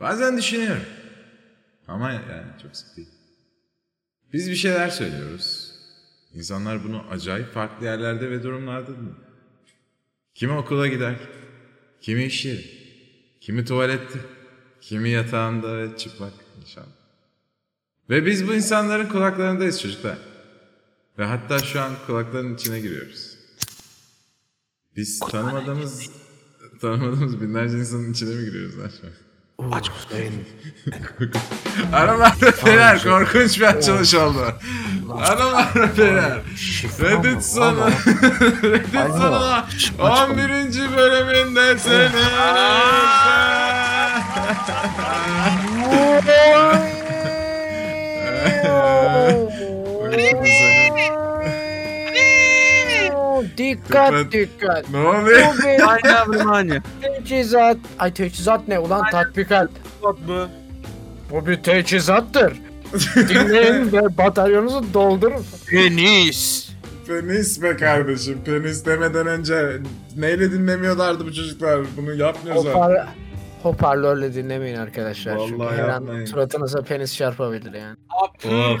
Bazen düşünüyorum. Ama yani çok sık değil. Biz bir şeyler söylüyoruz. İnsanlar bunu acayip farklı yerlerde ve durumlarda dinliyor. Kimi okula gider, kimi iş yeri, kimi tuvalette, kimi yatağında ve çıplak inşallah. Ve biz bu insanların kulaklarındayız çocuklar. Ve hatta şu an kulakların içine giriyoruz. Biz tanımadığımız tanımadığımız binlerce insanın içine mi giriyoruz lan? Aç Hüseyin. Hanımlar ve beyler korkunç bir açılış oldu. Hanımlar ve beyler. Reddit sonu. Reddit Aç- 11. bölümünde seni. Dikkat Dikkat. dikkat. ne oluyor? Bu bir Aynen Vrimanya. teçhizat. Ay teçhizat ne ulan tatbikat. bu. Bu bir teçhizattır. Dinleyin ve bataryonunuzu doldurun. Penis. Penis be kardeşim. Penis demeden önce neyle dinlemiyorlardı bu çocuklar? Bunu yapmıyoruz artık. Hopar, hoparlörle dinlemeyin arkadaşlar. Çünkü Vallahi her an yapmayın. suratınıza penis çarpabilir yani. Of.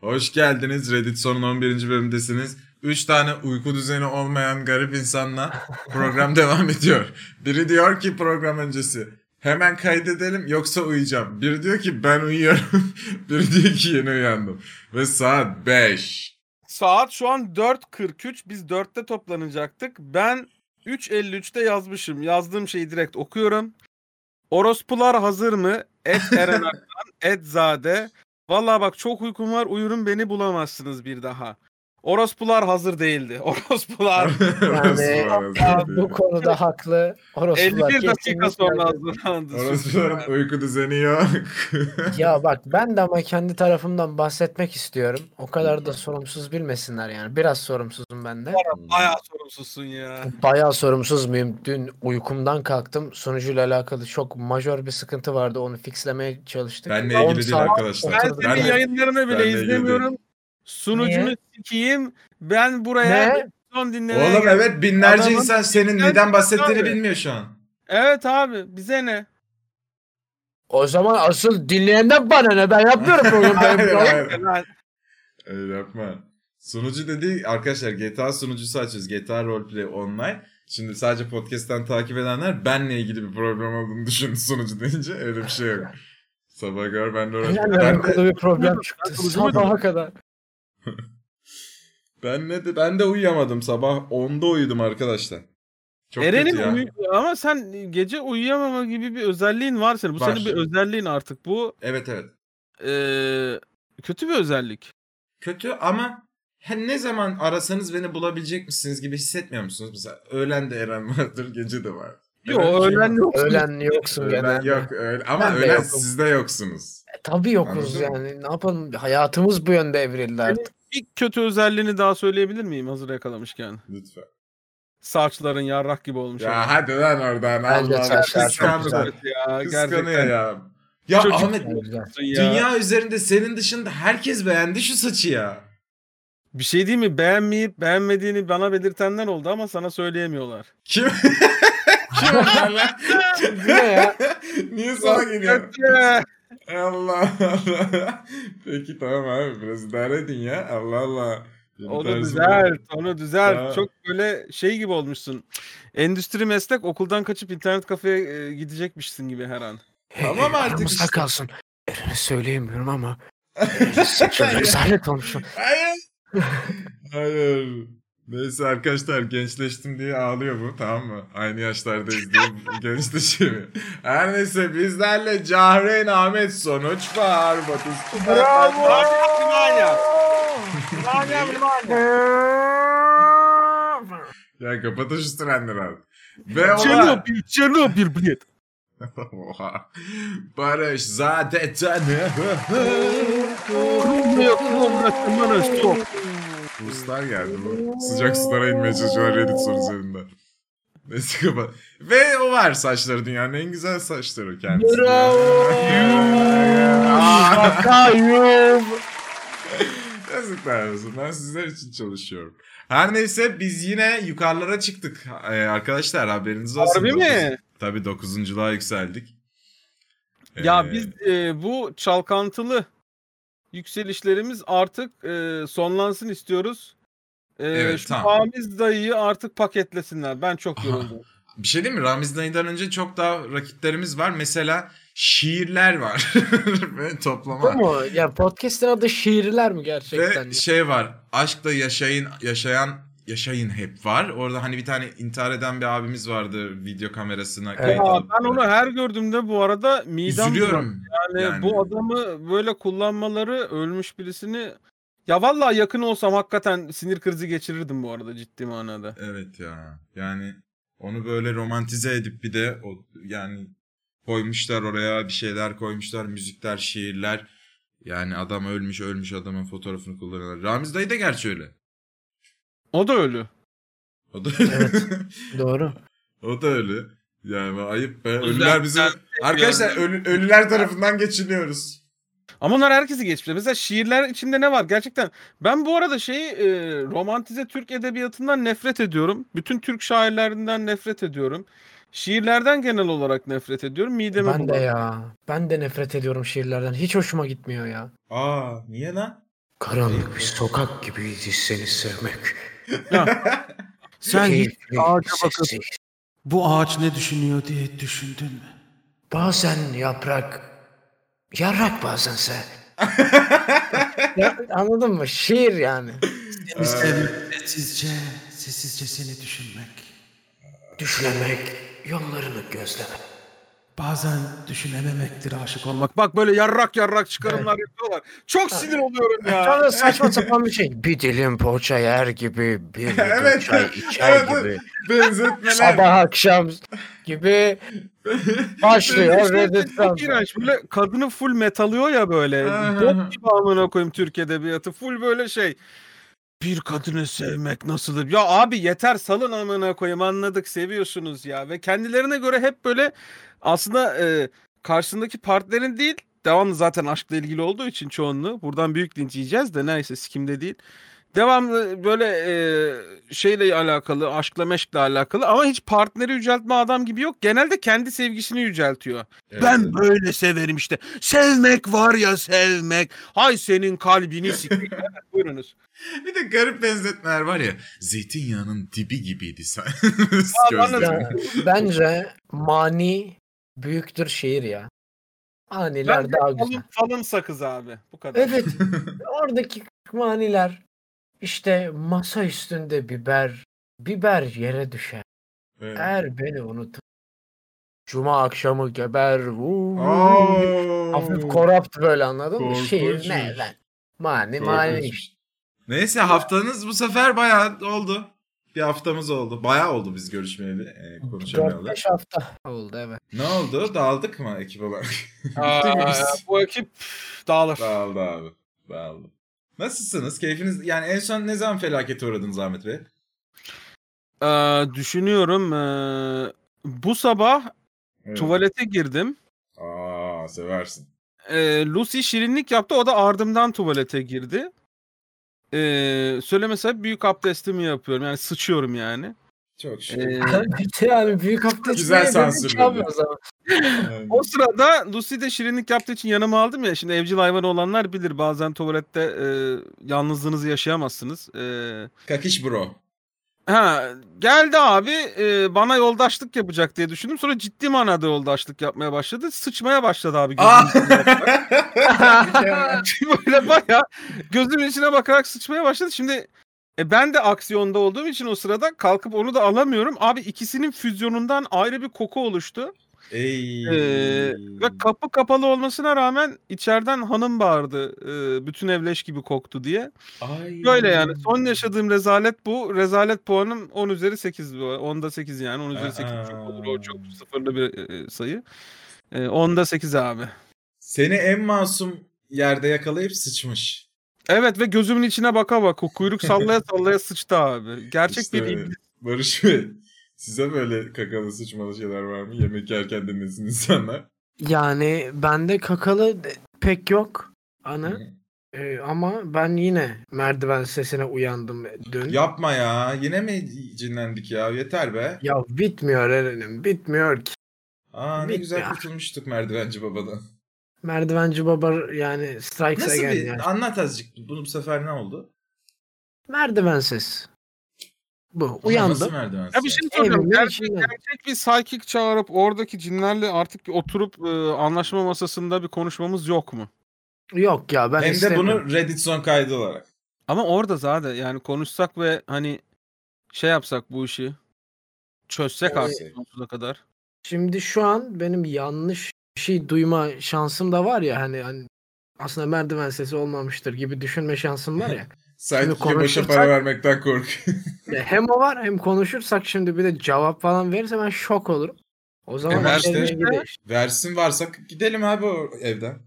Hoş geldiniz. Reddit sonun 11. bölümdesiniz. 3 tane uyku düzeni olmayan garip insanla program devam ediyor. Biri diyor ki program öncesi hemen kaydedelim yoksa uyuyacağım. Biri diyor ki ben uyuyorum. Biri diyor ki yeni uyandım. Ve saat 5. Saat şu an 4.43. Biz 4'te toplanacaktık. Ben 3.53'te yazmışım. Yazdığım şeyi direkt okuyorum. Orospular hazır mı? Et Eren Aktan, Et Zade. Valla bak çok uykum var. Uyurun beni bulamazsınız bir daha. Orospular hazır değildi. Orospular. Yani- Ya, bu konuda haklı. Orospular 51 dakika sonra hazırlandı. Orospuların uyku düzeni yok. Ya bak ben de ama kendi tarafımdan bahsetmek istiyorum. O kadar da sorumsuz bilmesinler yani. Biraz sorumsuzum ben de. Bayağı sorumsuzsun ya. Bayağı sorumsuz muyum? Dün uykumdan kalktım. Sunucuyla alakalı çok majör bir sıkıntı vardı. Onu fixlemeye çalıştık. Benle 10 ilgili değil arkadaşlar. Ben senin Ben yayınlarını bile ilgili izlemiyorum. Sunucunu Niye? sikeyim. Ben buraya Ne? son dinlemeye Oğlum geldim. evet binlerce Adamın insan senin neden bahsettiğini abi. bilmiyor şu an. Evet abi bize ne? O zaman asıl dinleyenden bana ne? Ben yapmıyorum programı. Hayır, benim programım. hayır. Ben Öyle yapma. Sunucu dedi arkadaşlar GTA sunucusu açıyoruz. GTA Roleplay Online. Şimdi sadece podcast'ten takip edenler benle ilgili bir problem olduğunu düşündü sunucu deyince öyle bir şey yok. Sabah gör ben de Yani uğraştım. Ben de, alakalı bir problem çıktı. Sabaha kadar. ben, de, ben de uyuyamadım. Sabah 10'da uyudum arkadaşlar. Çok Eren'in kötü ya. uyu- ama sen gece uyuyamama gibi bir özelliğin var senin. Bu Var. senin bir özelliğin artık. Bu Evet evet. eee, kötü bir özellik. Kötü ama he, ne zaman arasanız beni bulabilecek misiniz gibi hissetmiyor musunuz? Mesela öğlen de Eren vardır, gece de var. Yok şey öğlen yok. Öğlen yoksun Öğlen genelde. yok öyle. Ama Ben öğlen yokum. siz de yoksunuz. E, tabii yokuz Anladın mı? yani. Ne yapalım? Hayatımız bu yönde evrildi artık. Bir kötü özelliğini daha söyleyebilir miyim hazır yakalamışken? Lütfen. Saçların yarrak gibi olmuş. Ya abi. hadi lan oradan. Bence Allah. Evet ya Kıskanıyor ya. Ya Çocuk- Ahmet Güzel. Ya. dünya üzerinde senin dışında herkes beğendi şu saçı ya. Bir şey değil mi? Beğenmeyip beğenmediğini bana belirtenler oldu ama sana söyleyemiyorlar. Kim? Kim onlar lan? Ne ya? Niye sana geliyor? Allah Allah. Peki tamam abi biraz idare edin ya. Allah Allah. Onu düzelt, onu düzelt. Ya. Çok böyle şey gibi olmuşsun. Endüstri meslek okuldan kaçıp internet kafeye e, gidecekmişsin gibi her an. Tamam artık işte. kalsın. Eren'e söyleyemiyorum ama. Saçı rezalet olmuş. Hayır. Hayır. Neyse arkadaşlar gençleştim diye ağlıyor bu tamam mı? Aynı yaşlardayız diye gençleşiyor. Her neyse bizlerle Cahreyn Ahmet sonuç var. Batış Bravo! Ya kapatın şu trenleri abi. Ve. Çernobil, Çernobil bilet. Oha. Barış zaten tanı. Kırılmaya kırılmaya stop. Ruslar geldi bu. Sıcak sulara inmeye çalışıyorlar Reddit soru üzerinden. Neyse kapat. Ve o var saçları dünyanın en güzel saçları kendisi. Bravo! Bakayım. Yazıklar olsun. Ben sizler için çalışıyorum. Her neyse biz yine yukarılara çıktık. Ee, arkadaşlar haberiniz olsun. Harbi mi? Tabii dokuzunculuğa yükseldik. Ya Ee, biz e, bu çalkantılı yükselişlerimiz artık e, sonlansın istiyoruz. E, Evet, şu tamam. Ramiz dayıyı artık paketlesinler. Ben çok yoruldum. Bir şey değil mi? Ramiz dayıdan önce çok daha rakiplerimiz var. Mesela şiirler var. Ve toplama. Bu mu? Ya podcast'in adı şiirler mi gerçekten? Ve şey var. Aşkla yaşayın, yaşayan yaşayın hep var. Orada hani bir tane intihar eden bir abimiz vardı video kamerasına kayıt alıp. ben onu her gördüğümde bu arada midem bulanıyor. üzülüyorum. Yani, Yani. bu adamı böyle kullanmaları ölmüş birisini ya vallahi yakın olsam hakikaten sinir krizi geçirirdim bu arada ciddi manada. Evet ya. Yani onu böyle romantize edip bir de o yani koymuşlar oraya bir şeyler koymuşlar, müzikler, şiirler. Yani adam ölmüş ölmüş adamın fotoğrafını kullanıyorlar. Ramiz dayı da gerçi öyle. O da ölü. O da Evet. Doğru. o da öyle. Yani ayıp be. Ölüler bizim Arkadaşlar ölü- ölüler tarafından geçiniyoruz. Ama onlar herkesi geçmiş. Mesela şiirler içinde ne var? Gerçekten ben bu arada şeyi e, romantize Türk edebiyatından nefret ediyorum. Bütün Türk şairlerinden nefret ediyorum. Şiirlerden genel olarak nefret ediyorum. Midemi Ben de bulanıyor. ya. Ben de nefret ediyorum şiirlerden. Hiç hoşuma gitmiyor ya. Aa niye lan? Karanlık bir sokak gibiydi seni sevmek. Sen hiç ağaca bakıp sessiz. bu ağaç ne düşünüyor diye düşündün mü? Bazen yaprak, yarrak bazense. ya, anladın mı? Şiir yani. Seni sevmek sessizce, sessizce seni düşünmek. Düşünemek, yollarını gözlemek. Bazen düşünememektir aşık olmak. Bak böyle yarrak yarrak çıkarımlar yapıyorlar. Çok sinir oluyorum ya. Sonra saçma sapan bir şey. Bir dilim poğaça yer gibi, bir yudum Evet, çay içer evet, gibi. Benzetmeler. Sabah akşam gibi başlıyor İşte Reddit çok iğrenç. Böyle kadını full metalıyor ya böyle. Bok gibi amına koyayım Türk edebiyatı. Full böyle şey. Bir kadını sevmek nasıldır? Ya abi yeter salın amına koyayım anladık seviyorsunuz ya. Ve kendilerine göre hep böyle aslında e, karşısındaki partnerin değil devamlı zaten aşkla ilgili olduğu için çoğunluğu. Buradan büyük linç yiyeceğiz de neyse sikimde değil. Devamlı böyle e, şeyle alakalı, aşkla meşkle alakalı ama hiç partneri yüceltme adam gibi yok. Genelde kendi sevgisini yüceltiyor. Evet. Ben böyle severim işte. Sevmek var ya sevmek. Hay senin kalbini sikeyim. Evet, Buyurunuz. Bir de garip benzetmeler var ya. Zeytinyağının dibi gibiydi sen. Ya, bence mani büyüktür şiir ya. Maniler Ben daha de güzel. falın sakız abi. Bu kadar. Evet. Oradaki maniler işte masa üstünde biber, biber yere düşer. Evet. Eğer beni unutur. Cuma akşamı geber. vuu. Hafif korapt böyle anladın mı? Şiir ne lan? Mani mani işte. Neyse haftanız bu sefer bayağı oldu. Bir haftamız oldu. Bayağı oldu biz görüşmeyeli, e, konuşamayalı. 4-5 hafta oldu evet. Ne oldu? Dağıldık mı ekip olarak? Aa, bu ekip dağılır. Dağıldı abi. Dağıldı. Nasılsınız? Keyfiniz yani en son ne zaman felakete uğradınız Ahmet Bey? Ee, düşünüyorum. ee, bu sabah Evet. tuvalete girdim. Aa seversin. Ee, Lucy şirinlik yaptı. O da ardımdan tuvalete girdi. Ee, söylemese büyük abdestimi yapıyorum. Yani sıçıyorum yani. Çok şükür. Ee, yani büyük hafta Güzel sansürledi. ne yapıyoruz ama? Aynen. o sırada Lucy de şirinlik yaptığı için yanıma aldım ya. Şimdi evcil hayvanı olanlar bilir. Bazen tuvalette e, yalnızlığınızı yaşayamazsınız. E, Kakiş bro. ha geldi abi e, bana yoldaşlık yapacak diye düşündüm. Sonra ciddi manada yoldaşlık yapmaya başladı. Sıçmaya başladı abi. Gözümün bakarak. Böyle baya gözümün içine bakarak sıçmaya başladı. Şimdi e, ben de aksiyonda olduğum için o sırada kalkıp onu da alamıyorum. Abi ikisinin füzyonundan ayrı bir koku oluştu. Ey. Ee, ve kapı kapalı olmasına rağmen içeriden hanım bağırdı. Ee, bütün ev leş gibi koktu diye. Ay. Böyle yani. Son yaşadığım rezalet bu. Rezalet puanım 10 üzeri 8. bu. 10'da 8 yani. 10 üzeri 8 çok olur. O çok sıfırlı bir e, sayı. Ee, 10'da 8 abi. Seni en masum yerde yakalayıp sıçmış. Evet ve gözümün içine baka baka kuyruk sallaya sallaya sıçtı abi. Gerçek İşte bir iblis. Barış Bey. Size böyle kakalı sıçmalı şeyler var mı? Yemek yerken dinlesin insanlar. Yani bende kakalı pek yok anı. Ee, ama ben yine merdiven sesine uyandım dün. Yapma ya. Yine mi cinlendik ya? Yeter be. Ya bitmiyor Eren'im bitmiyor ki. Aa ne Bit güzel ya. kurtulmuştuk merdivenci babadan. Merdivenci baba yani strikes Nasıl again bir yani. anlat azıcık. Bunu bu sefer ne oldu? Merdiven ses. Bu uyandım. merdiven? Ya bir şey soracağım. Gerçek, gerçek bir psychic çağırıp oradaki cinlerle artık bir oturup e, anlaşma masasında bir konuşmamız yok mu? Yok ya ben Hem de bunu Reddit son kaydı olarak. Ama orada zaten yani konuşsak ve hani şey yapsak bu işi çözsek Evet. artık sonsuza kadar. Şimdi şu an benim yanlış bir şey duyma şansım da var ya hani, hani aslında merdiven sesi olmamıştır gibi düşünme şansım var ya. Sanki başa para vermekten kork. Ya hem o var hem konuşursak şimdi bir de cevap falan verirse ben şok olurum. O zaman E, başka versin. rengi değişir. Versin varsa gidelim abi o evden.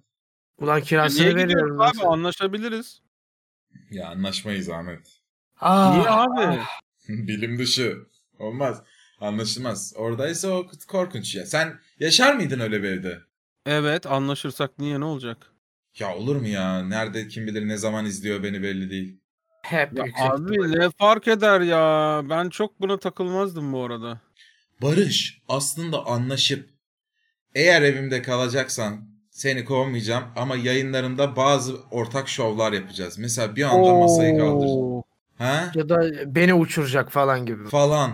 Ulan kirasını Niye veriyorum. abi nasıl? anlaşabiliriz. Ya anlaşmayız Ahmet. Aa, Niye abi? Bilim dışı. Olmaz. Anlaşılmaz. Oradaysa o korkunç ya. Sen yaşar mıydın öyle bir evde? Evet anlaşırsak niye ne olacak? Ya olur mu ya? Nerede kim bilir ne zaman izliyor beni belli değil. Hep Ya yüksek abi ne fark eder ya? Ben çok buna takılmazdım bu arada. Barış aslında anlaşıp eğer evimde kalacaksan seni kovmayacağım ama yayınlarımda bazı ortak şovlar yapacağız. Mesela bir anda masayı kaldır. Oo. Ha? Ya da beni uçuracak falan gibi. Falan.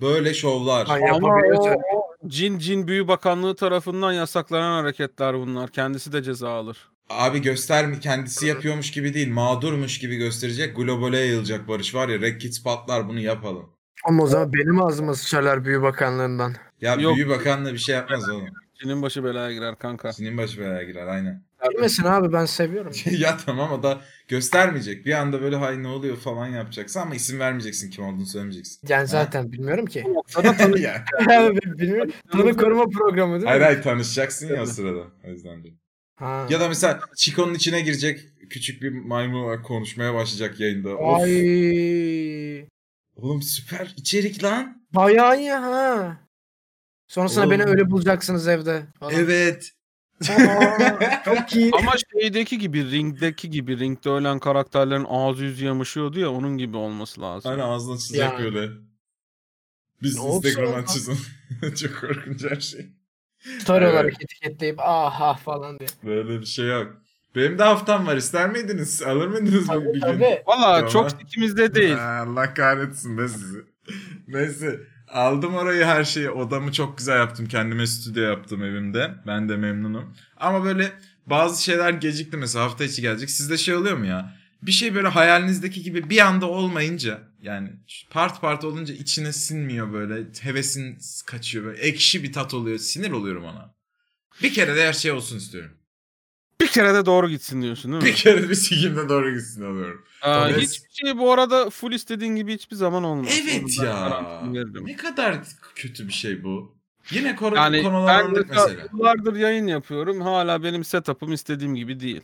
Böyle şovlar. Ay, Ama öyle. Cin Cin Büyü Bakanlığı tarafından yasaklanan hareketler bunlar. Kendisi de ceza alır. Abi göstermi kendisi yapıyormuş gibi değil. Mağdurmuş gibi gösterecek. Globale yayılacak Barış var ya. Red Kids patlar bunu yapalım. Ama o zaman benim ağzıma sıçarlar Büyü Bakanlığından. Ya Yok. Büyü Bakanlığı bir şey yapmaz oğlum. Cinin başı belaya girer kanka. Senin başı belaya girer aynen. Bilmesin abi ben seviyorum. ya tamam o da göstermeyecek. Bir anda böyle hay ne oluyor falan yapacaksın ama isim vermeyeceksin kim olduğunu söylemeyeceksin. Yani zaten bilmiyorum ki. Noktada tanı- ya. Abi bilmiyorum. Tanı koruma programı değil mi? Hayır hayır tanışacaksın ya o sırada. O yüzden de. Ha. Ya da mesela Chico'nun içine girecek küçük bir maymun konuşmaya başlayacak yayında. Of. Ay. Oğlum süper içerik lan. Bayağı iyi ha. Sonrasında Oğlum. beni öyle bulacaksınız evde. Falan. Evet. Aa, çok iyi. Ama şeydeki gibi ringdeki gibi ringde ölen karakterlerin ağzı yüzü yamışıyordu ya onun gibi olması lazım. Hani ağzına çizecek Ya. böyle. Biz Ne çizin. Çok korkunç her şey. Story Evet. olarak etiketleyip aha falan diye. Böyle bir şey yok. Benim de haftam var. İster miydiniz? Alır mıydınız bir, Tabii bir gün? Valla çok ikimizde değil. Ha, Allah kahretsin be sizi. Neyse. Aldım orayı her şeyi. Odamı çok güzel yaptım. Kendime stüdyo yaptım evimde. Ben de memnunum. Ama böyle bazı şeyler gecikti mesela hafta içi gelecek. Sizde şey oluyor mu ya? Bir şey böyle hayalinizdeki gibi bir anda olmayınca yani part part olunca içine sinmiyor böyle. Hevesin kaçıyor böyle. Ekşi bir tat oluyor. Sinir oluyorum ona. Bir kere de her şey olsun istiyorum. Bir kere de doğru gitsin diyorsun değil mi? Bir kere bir sikimde doğru gitsin alıyorum. Aa, hiçbir şey bu arada full istediğin gibi hiçbir zaman olmaz. Evet Onu ben ya. garantisini veririm. Ne kadar kötü bir şey bu. Yine konu, Yani ben konulandık mesela mesela. yıllardır yayın yapıyorum. Hala benim setup'ım istediğim gibi değil.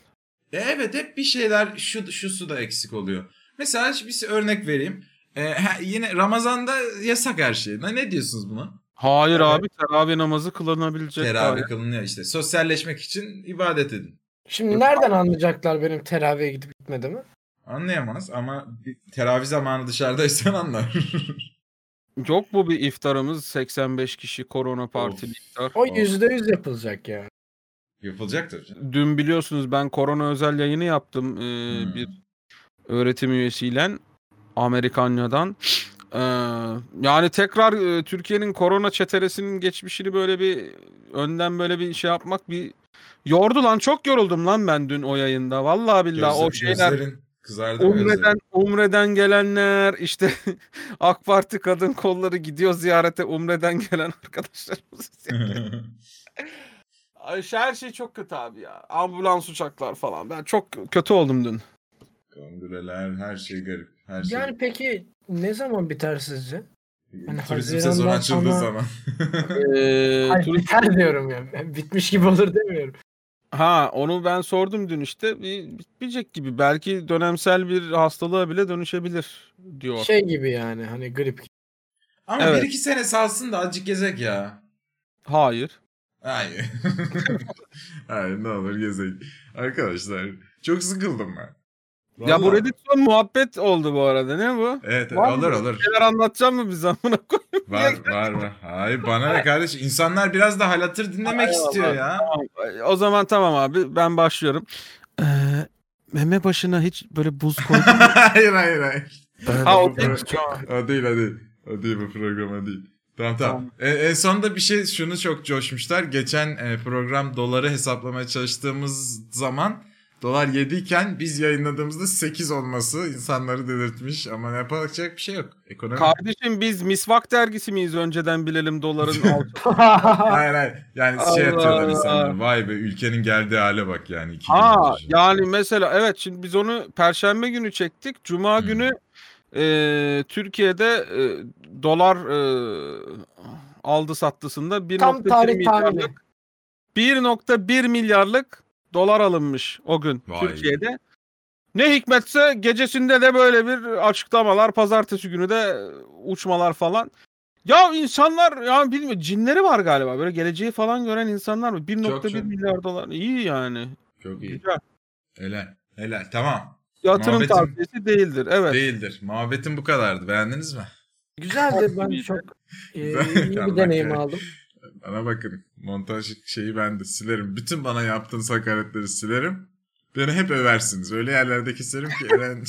E, Evet hep bir şeyler şu şusu da eksik oluyor. Mesela bir örnek vereyim. E, ha, yine Ramazan'da yasak her şey. Ne, ne diyorsunuz buna? Hayır abi teravih namazı kılınabilecek. Teravih gayet. kılınıyor işte. Sosyalleşmek için ibadet edin. Şimdi nereden anlayacaklar benim teraviye gidip gitmediğimi? Anlayamaz ama bir teravih zamanı dışarıdaysan anlar. Yok mu bir iftarımız 85 kişi korona partili iftar. O yüzde yüz yapılacak ya. Yapılacaktır. canım. Dün biliyorsunuz ben korona özel yayını yaptım ee, Hmm. bir öğretim üyesiyle Amerikanya'dan. Ee, yani tekrar e, Türkiye'nin korona çetelesinin geçmişini böyle bir önden böyle bir şey yapmak bir yordu lan çok yoruldum lan ben dün o yayında. Vallahi billahi o Gözler- şeyler Gözlerin kızardı mı Umre'den gözlerin? Umre'den gelenler işte AK Parti kadın kolları gidiyor ziyarete Umre'den gelen arkadaşlarımız. Ay, her şey çok kötü abi ya. Ambulans uçaklar falan. Ben çok kötü oldum dün. Kongreler her şey garip. Her şey. Yani peki ne zaman biter sizce? hani Turizm sezonu açıldığı sonra- zaman. Ee, Hayır biter diyorum ya. Bitmiş gibi olur demiyorum. ha onu ben sordum dün işte. Bir, bitmeyecek gibi. Belki dönemsel bir hastalığa bile dönüşebilir diyor. Şey gibi yani hani grip gibi. Ama Evet. bir iki sene salsın da azıcık gezek ya. Hayır. Hayır. Hayır ne olur gezek. Arkadaşlar Çok sıkıldım ben. Ya bu Vallahi. Reddit son muhabbet oldu bu arada. Ne bu? Evet Var mı? olur olur. Şeyler anlatacağım mı bize amına koyayım? Var var var. Hayır bana ne kardeş. İnsanlar biraz da halatır dinlemek Eyvallah. istiyor ya. O zaman tamam abi ben başlıyorum. Ee, meme başına hiç böyle buz koydun mu? hayır hayır hayır. Ha, o değil. O değil o değil. O değil bu programa değil. Tamam tamam. E, en sonunda bir şey şunu çok coşmuşlar. Geçen e, program doları hesaplamaya çalıştığımız zaman dolar 7 iken biz yayınladığımızda 8 olması insanları delirtmiş ama yapacak bir şey yok. Ekonomi. Kardeşim biz Misvak dergisi miyiz önceden bilelim doların altı. hayır hayır. Yani şey Allah yapıyorlar Allah. insanlar. Vay be ülkenin geldiği hale bak yani. Ha yani mesela evet şimdi biz onu perşembe günü çektik. Cuma Hmm. günü e, Türkiye'de e, dolar e, aldı sattısında 1.1 Tam tarih tahmini. milyarlık 1.1 milyarlık dolar alınmış o gün Vay. Türkiye'de. Ne hikmetse gecesinde de böyle bir açıklamalar, pazartesi günü de uçmalar falan. Ya insanlar ya bilmiyorum cinleri var galiba. Böyle geleceği falan gören insanlar mı? 1.1 çok. milyar dolar. İyi yani. Çok iyi. Güzel. Helal. Helal. Tamam. Yatırım Muhabbetim- tavsiyesi değildir. Evet. Değildir. Muhabbetim bu kadardı. Beğendiniz mi? Güzeldi ben çok e, iyi bir deneyim aldım. Bana bakın. Montaj şeyi ben de silerim. Bütün bana yaptığınız hakaretleri silerim. Beni hep översiniz. Öyle yerlerde keserim ki Eren...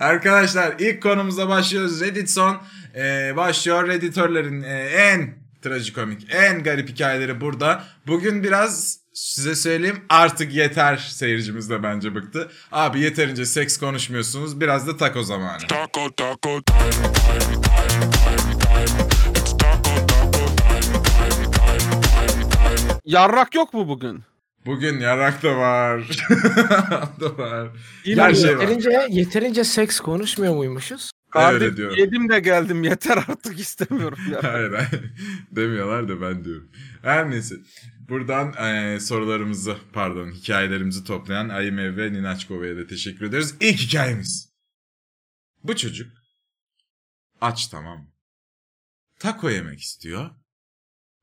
Arkadaşlar ilk konumuza başlıyoruz. Reddit son e, başlıyor. Redditörlerin e, en trajikomik, en garip hikayeleri burada. Bugün biraz size söyleyeyim artık yeter seyircimiz de bence bıktı. Abi yeterince seks konuşmuyorsunuz. Biraz da taco zamanı. Taco, taco time, time, Yarrak yok mu bugün? Bugün yarak da var. da var. Her mi? şey var. Yeterince, yeterince seks konuşmuyor muymuşuz? Kardeşim, Öyle diyor. yedim de geldim yeter artık istemiyorum ya. hayır hayır. Demiyorlar da ben diyorum. Her neyse. Buradan eee, sorularımızı pardon hikayelerimizi toplayan Ayime ve Ninaçkova'ya da teşekkür ederiz. İlk hikayemiz. Bu çocuk aç tamam mı? Taco yemek istiyor.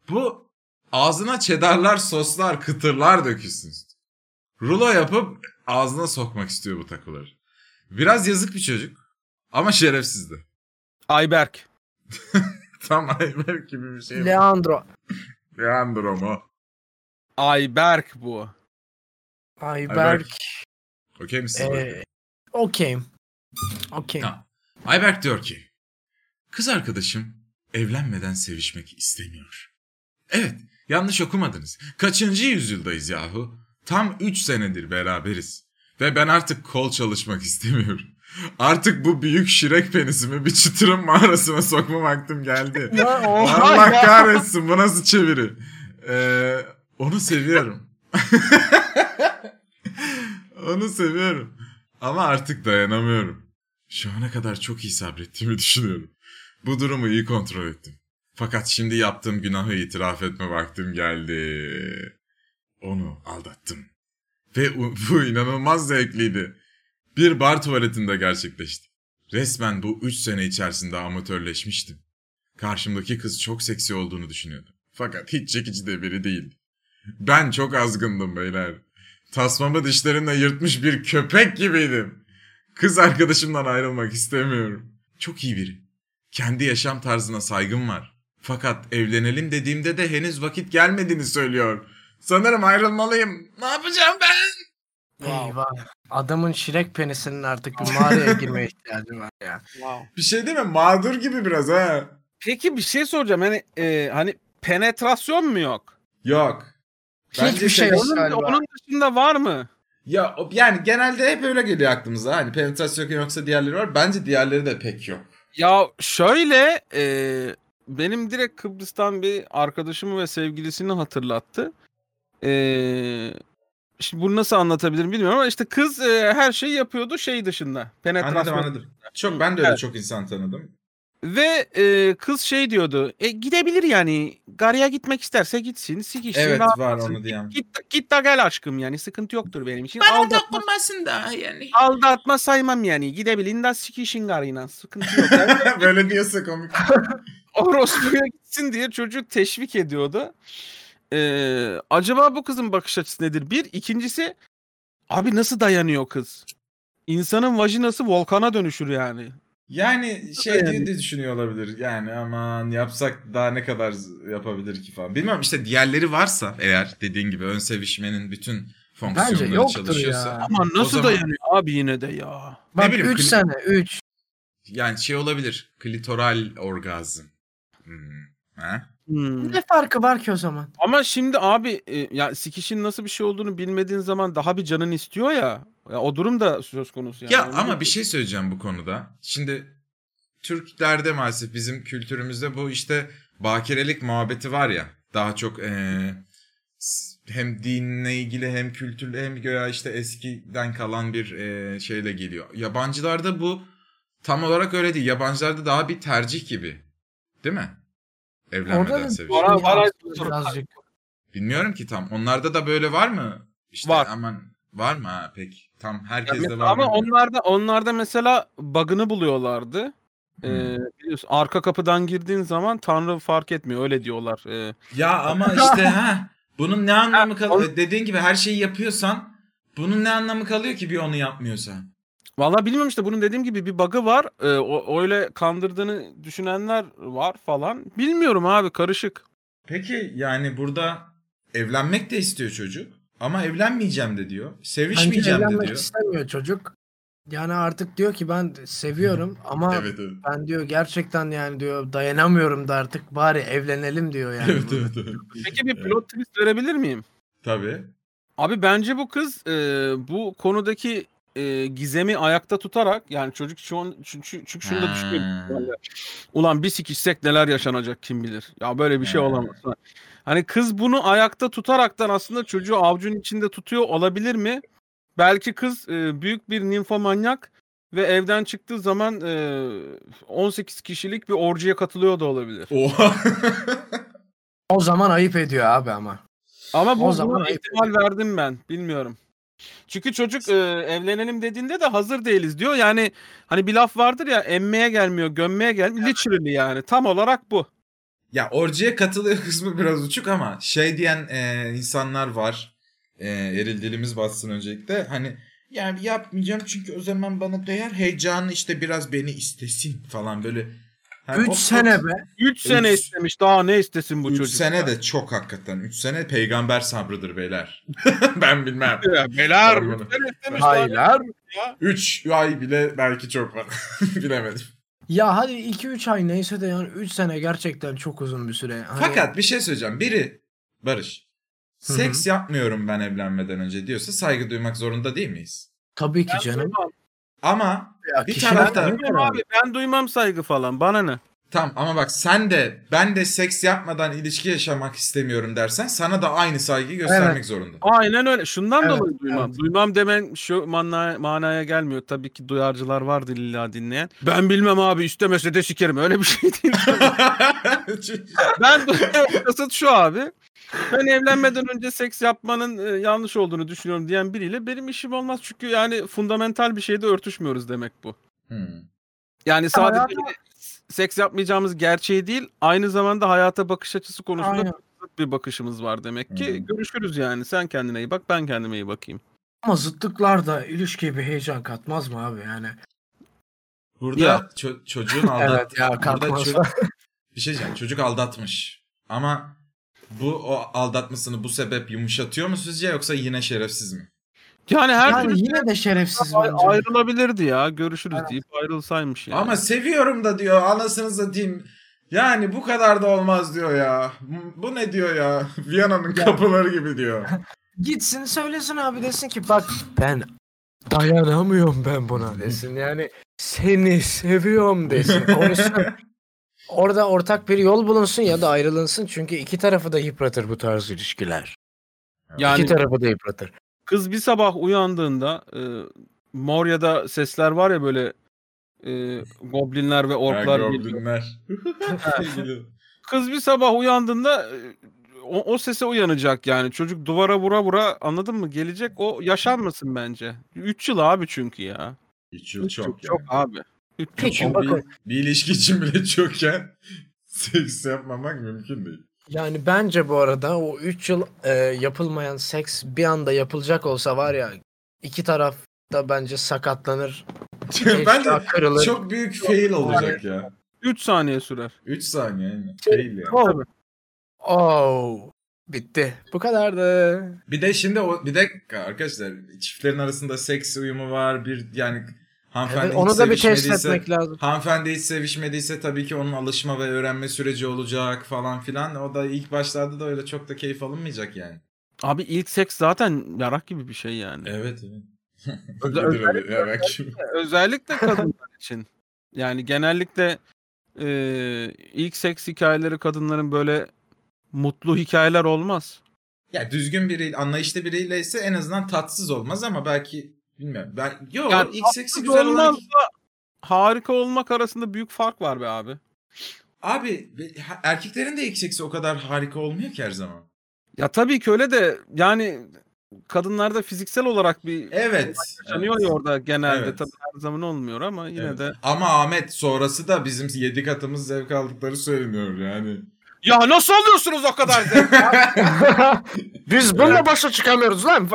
Bu ağzına çedarlar, soslar, kıtırlar dökülsün. Rulo yapıp ağzına sokmak istiyor bu takoları. Biraz yazık bir çocuk ama şerefsiz de. Ayberk. Tam Ayberk gibi bir şey. Leandro. Leandro mu? Ayberk bu. Ayberk. Okey misin? Ee, Okeyim. Okey. Tamam. Ayberk diyor ki kız arkadaşım evlenmeden sevişmek istemiyor. Evet yanlış okumadınız. Kaçıncı yüzyıldayız yahu? Tam 3 senedir beraberiz. Ve ben artık kol çalışmak istemiyorum. Artık bu büyük şirek penisimi bir çıtırın mağarasına sokma vaktim geldi. Ya, Allah kahretsin bu nasıl çeviri? Ee, onu seviyorum. onu seviyorum. Ama artık dayanamıyorum. Şu ana kadar çok iyi sabrettiğimi düşünüyorum. Bu durumu iyi kontrol ettim. Fakat şimdi yaptığım günahı itiraf etme vaktim geldi. Onu aldattım. Ve bu inanılmaz zevkliydi. Bir bar tuvaletinde gerçekleşti. Resmen bu 3 sene içerisinde amatörleşmiştim. Karşımdaki kız çok seksi olduğunu düşünüyordum. Fakat hiç çekici de biri değildi. Ben çok azgındım beyler. Tasmamı dişlerimle yırtmış bir köpek gibiydim. Kız arkadaşımdan ayrılmak istemiyorum. Çok iyi biri. Kendi yaşam tarzına saygım var. Fakat evlenelim dediğimde de henüz vakit gelmediğini söylüyor. Sanırım ayrılmalıyım. Ne yapacağım ben? Eyvah. Adamın şirek penisinin artık bir mağaraya girmeye ihtiyacı var ya. Bir şey değil mi? Mağdur gibi biraz ha. Peki bir şey soracağım. Hani e, hani penetrasyon mu yok? Yok. Bence Hiçbir şey yok Onun, galiba. onun dışında var mı? Ya yani genelde hep öyle geliyor aklımıza. Hani penetrasyon yoksa diğerleri var. Bence diğerleri de pek yok. Ya şöyle e, benim direkt Kıbrıs'tan bir arkadaşımı ve sevgilisini hatırlattı. E, şimdi bunu nasıl anlatabilirim bilmiyorum ama işte kız e, her şeyi yapıyordu şey dışında. Penetrasyon. Çok ben de öyle Evet. çok insan tanıdım. Ve e, kız şey diyordu. E, gidebilir yani. Garıya gitmek isterse gitsin. Sikişsin. Evet var onu diyen. Git, git de gel aşkım yani. Sıkıntı yoktur benim için. Aldatma, dokunmasın da yani. aldatma saymam yani. Gidebilin de sikişin garıyla. Sıkıntı yok. Yani Böyle diyorsa komik. orospuya gitsin diye çocuğu teşvik ediyordu. Ee, acaba bu kızın bakış açısı nedir? Bir. ikincisi Abi nasıl dayanıyor kız? İnsanın vajinası volkana dönüşür yani. Yani şey Yani. diye de düşünüyor olabilir. Yani aman yapsak daha ne kadar yapabilir ki falan. Bilmiyorum işte diğerleri varsa eğer dediğin gibi ön sevişmenin bütün fonksiyonları yoktur çalışıyorsa. ya. Ama nasıl zaman- dayanıyor abi yine de ya. Bak bileyim, 3 kli- sene 3. Yani şey olabilir. Klitoral orgazm. Hmm. Ha? Hmm. Ne farkı var ki o zaman? Ama şimdi abi e, ya sikişin nasıl bir şey olduğunu bilmediğin zaman daha bir canın istiyor ya. Ya o durum da söz konusu yani. Ya Onu ama da- bir şey söyleyeceğim bu konuda. Şimdi Türklerde maalesef bizim kültürümüzde bu işte bakirelik muhabbeti var ya. Daha çok eee, s- hem dinle ilgili hem kültürle hem göya işte eskiden kalan bir eee, şeyle geliyor. Yabancılarda bu tam olarak öyle değil. Yabancılarda daha bir tercih gibi. Değil mi? Evlenmeden Orada da sevişmek. Var- var- birazcık. Bilmiyorum ki tam. Onlarda da böyle var mı? İşte Var. aman var mı ha peki? Tam herkeste var ama mı? onlarda onlarda mesela bug'ını buluyorlardı. Ee, Hmm. biliyorsun arka kapıdan girdiğin zaman Tanrı fark etmiyor öyle diyorlar. Ee, Ya ama işte ha bunun ne anlamı kalıyor? Dediğin gibi her şeyi yapıyorsan bunun ne anlamı kalıyor ki bir onu yapmıyorsan? Vallahi bilmiyorum işte bunun dediğim gibi bir bug'ı var. Ee, o öyle kandırdığını düşünenler var falan. Bilmiyorum abi karışık. Peki yani burada evlenmek de istiyor çocuk ama evlenmeyeceğim de diyor. Sevişmeyeceğim de evlenmek diyor. istemiyor çocuk. Yani artık diyor ki ben seviyorum ama Evet evet. ben diyor gerçekten yani diyor dayanamıyorum da artık bari evlenelim diyor yani. Evet evet evet. Peki bir plot twist verebilir miyim? Tabii. Abi bence bu kız e, bu konudaki e, gizemi ayakta tutarak yani çocuk şu an çünkü, çünkü şunu da Ha. düşünüyorum. Ulan bir sikişsek neler yaşanacak kim bilir. Ya böyle bir şey Ha. olamaz. Hani kız bunu ayakta tutaraktan aslında çocuğu avucun içinde tutuyor olabilir mi? Belki kız e, büyük bir ninfomanyak ve evden çıktığı zaman e, 18 kişilik bir orjiye katılıyor da olabilir. Oha. O zaman ayıp ediyor abi ama. Ama bu O zaman ihtimal verdim ben. Bilmiyorum. Çünkü çocuk e, evlenelim dediğinde de hazır değiliz diyor. Yani hani bir laf vardır ya emmeye gelmiyor, gömmeye gelmiyor. Literally yani. Tam olarak bu. ya orcuya katılıyor kısmı biraz uçuk ama şey diyen e, insanlar var. E, eril dilimiz bassın öncelikle. Hani yani yapmayacağım çünkü o zaman bana değer heyecanı işte biraz beni istesin falan böyle. Hani 3 o- sene be. 3 sene Üç- istemiş. Daha ne istesin bu 3 çocuk? sene de çok hakikaten. 3 sene peygamber sabrıdır beyler. ben bilmem. Bunu- üç sene istemiş. Haylar. 3 ay bile belki çok var. Bilemedim. Ya hadi 2-3 ay neyse de yani 3 sene gerçekten çok uzun bir süre. Hani Fakat bir şey söyleyeceğim. Biri Barış. Seks yapmıyorum ben evlenmeden önce diyorsa saygı duymak zorunda değil miyiz? tabii ki Ben canım. duymam. Ama Ya bir kişiden tarafta- kişiye Duymam göre abi ben duymam saygı falan. Bana ne? Tamam ama bak sen de ben de seks yapmadan ilişki yaşamak istemiyorum dersen sana da aynı saygıyı göstermek Evet. zorunda. Aynen öyle. Şundan Evet, dolayı duymam. evet. Duymam demen şu manaya, manaya gelmiyor. Tabii ki duyarcılar vardır illa dinleyen. Ben bilmem abi istemese de sikerim. Öyle bir şey değil. ben kasıt şu abi. Ben evlenmeden önce seks yapmanın e, yanlış olduğunu düşünüyorum diyen biriyle benim işim olmaz. Çünkü yani fundamental bir şeyde örtüşmüyoruz demek bu. Hmm. Yani sadece hayatım- seks yapmayacağımız gerçeği değil, aynı zamanda hayata bakış açısı konusunda Aynen. bir bakışımız var demek ki. Hı. Görüşürüz yani. Sen kendine iyi bak, ben kendime iyi bakayım. Ama zıtlıklar da ilişkiye bir heyecan katmaz mı abi yani? Burada Ya. ço- çocuğun aldat Evet ya burada çocuk bir şey diyeceğim. Çocuk aldatmış. Ama bu o aldatmasını bu sebep yumuşatıyor mu sizce yoksa yine şerefsiz mi? Yani her yani türlü yine de şerefsiz bence. ayrılabilirdi ya. Görüşürüz deyip ayrılsaymış yani. Ama seviyorum da diyor anasını satayım. Yani bu kadar da olmaz diyor ya. Bu ne diyor ya? Viyana'nın kapıları gibi diyor. Gitsin söylesin abi desin ki bak ben dayanamıyorum ben buna desin. Yani seni seviyorum desin. Konuşsun. Orada ortak bir yol bulunsun ya da ayrılınsın. Çünkü iki tarafı da yıpratır bu tarz ilişkiler. yani İki tarafı da yıpratır. Kız bir sabah uyandığında e, Moria'da sesler var ya böyle e, goblinler ve orklar Ha, geliyor. goblinler. Kız bir sabah uyandığında o, o sese uyanacak yani. Çocuk duvara vura vura anladın mı? Gelecek o yaşanmasın bence. 3 yıl abi çünkü ya. 3 yıl çok, Çok yani. abi. 3 yıl. Peki, O bakın. bir, bir ilişki için bile çokken seks yapmamak mümkün değil. Yani bence bu arada o 3 yıl e, yapılmayan seks bir anda yapılacak olsa var ya iki taraf da bence sakatlanır. Bence kırılır. çok büyük fail olacak ya. 3 saniye sürer. 3 saniye yani. Şey- Fail ya. Oh. Oh. Bitti. Bu kadardı. Bir de şimdi o bir de arkadaşlar çiftlerin arasında seks uyumu var. Bir yani hanımefendi Evet, onu da bir test etmek lazım. Hanımefendi hiç sevişmediyse tabii ki onun alışma ve öğrenme süreci olacak falan filan. O da ilk başlarda da öyle çok da keyif alınmayacak yani. Abi ilk seks zaten yarak gibi bir şey yani. Evet evet. Özel- Nedir öyle? Ya bak şimdi. Özellikle kadınlar için. Yani genellikle e, ilk seks hikayeleri kadınların böyle mutlu hikayeler olmaz. Ya düzgün biri, anlayışlı biriyle ise en azından tatsız olmaz ama belki bilmiyorum. Ben yok Yani ilk seksi tatsız güzel olan harika olmak arasında büyük fark var be abi. Abi erkeklerin de ilk seksi o kadar harika olmuyor ki her zaman. Ya tabii ki öyle de yani kadınlarda fiziksel olarak bir Evet. yaşanıyor evet. ya orada genelde Evet. tabii her zaman olmuyor ama yine Evet. de. Ama Ahmet sonrası da bizim yedi katımız zevk aldıkları söyleniyor yani. Ya nasıl alıyorsunuz o kadar zevk? Biz bununla başa çıkamıyoruz lan.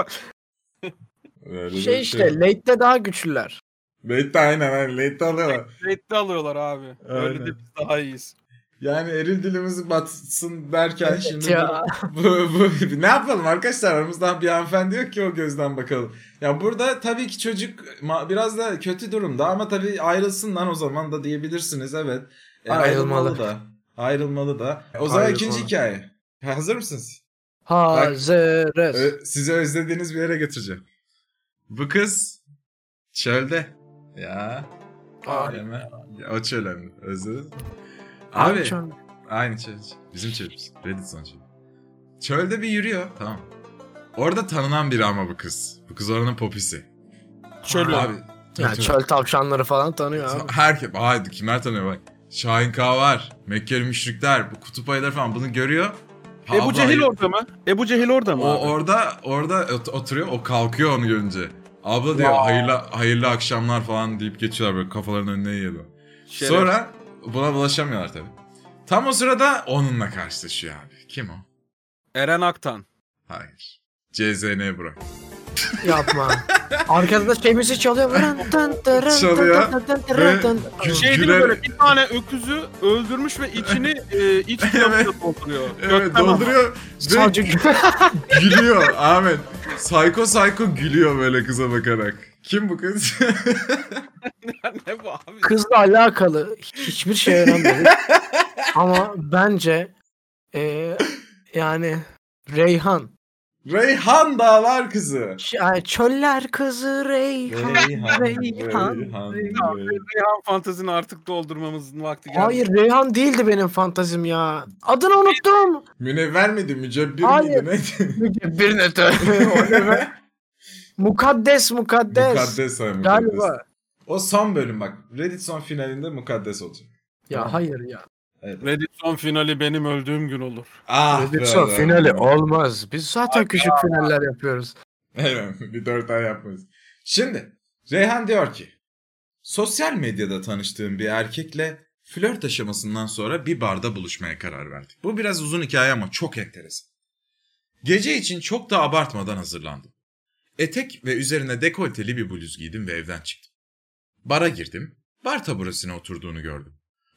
Öyle Şey işte late'de daha güçlüler. Late aynen aynen late alıyorlar. Rate'de alıyorlar abi. Öyle Aynen. de biz daha iyiyiz. Yani eril dilimiz batsın derken şimdi ya. bu, bu, bu- ne yapalım arkadaşlar aramızdan bir hanımefendi yok ki o gözden bakalım. Ya burada tabii ki çocuk biraz da kötü durumda ama tabii ayrılsın lan o zaman da diyebilirsiniz evet. E, Ayrılmalı. da. Ayrılmalı da. O zaman Ayrılmalı. ikinci hikaye. Hazır mısınız? Hazırız. Ö- sizi özlediğiniz bir yere götüreceğim. Bu kız çölde. Ya. Abi. Ya, o çöl hem mi? Abi, Abi. şu- Aynı çöl. Bizim çölümüz. Reddit son çölü. Çölde bir yürüyor. Tamam. Orada tanınan biri ama bu kız. Bu kız oranın popisi. Şöyle Abi. Ya tabii, çöl tavşanları falan tanıyor abi. Herkes. Haydi kimler tanıyor bak. Şahin K var. Mekkeli müşrikler. Bu kutup ayıları falan bunu görüyor. Ha, Ebu Cehil orada mı? Ebu Cehil orada mı? O abi? orada orada ot- oturuyor. O kalkıyor onu görünce. Abla diyor hayırlı hayırlı akşamlar falan deyip geçiyorlar böyle kafalarının önüne yiyorlar. Şeref. Sonra buna bulaşamıyorlar tabii. Tam o sırada onunla karşılaşıyor abi. Kim o? Eren Aktan. Hayır. CZN Burak. Yapma. Arkada da şey müziği çalıyor. Dın dın dırın, Çalıyor dın dın dın ve dın dın. gü- Şey değil mi böyle bir tane öküzü öldürmüş ve içini e, iç Evet. dolduruyor. Evet Gökten dolduruyor Sadece gülüyor Ahmet. Psycho Psycho gülüyor böyle kıza bakarak. Kim bu kız? ne bu abi? kızla alakalı hiçbir şey öğrenmedik. Ama bence e, yani Reyhan. Reyhan Dağlar kızı. Ş- ay, Çöller kızı Reyhan. Reyhan. Reyhan, Reyhan. Reyhan. Reyhan fantezini artık doldurmamızın vakti geldi. Hayır Reyhan değildi benim fantazim ya. Adını unuttum. Münevver miydi? Mücebbir Hayır. miydi? Neydi? Bir ne Mukaddes mukaddes. Mukaddes ay, mukaddes. Galiba. O son bölüm bak. Reddit son finalinde mukaddes olacak. Ya hayır ya. Reddit son finali benim öldüğüm gün olur. Ah Reddit son finali olmaz. Biz zaten küçük finaller yapıyoruz. Evet bir dört ay yapmayız. Şimdi Reyhan diyor ki sosyal medyada tanıştığım bir erkekle flört aşamasından sonra bir barda buluşmaya karar verdik. Bu biraz uzun hikaye ama çok enteresan. Gece için çok da abartmadan hazırlandım. Etek ve üzerine dekolteli bir bluz giydim ve evden çıktım. Bara girdim. Bar taburesine oturduğunu gördüm.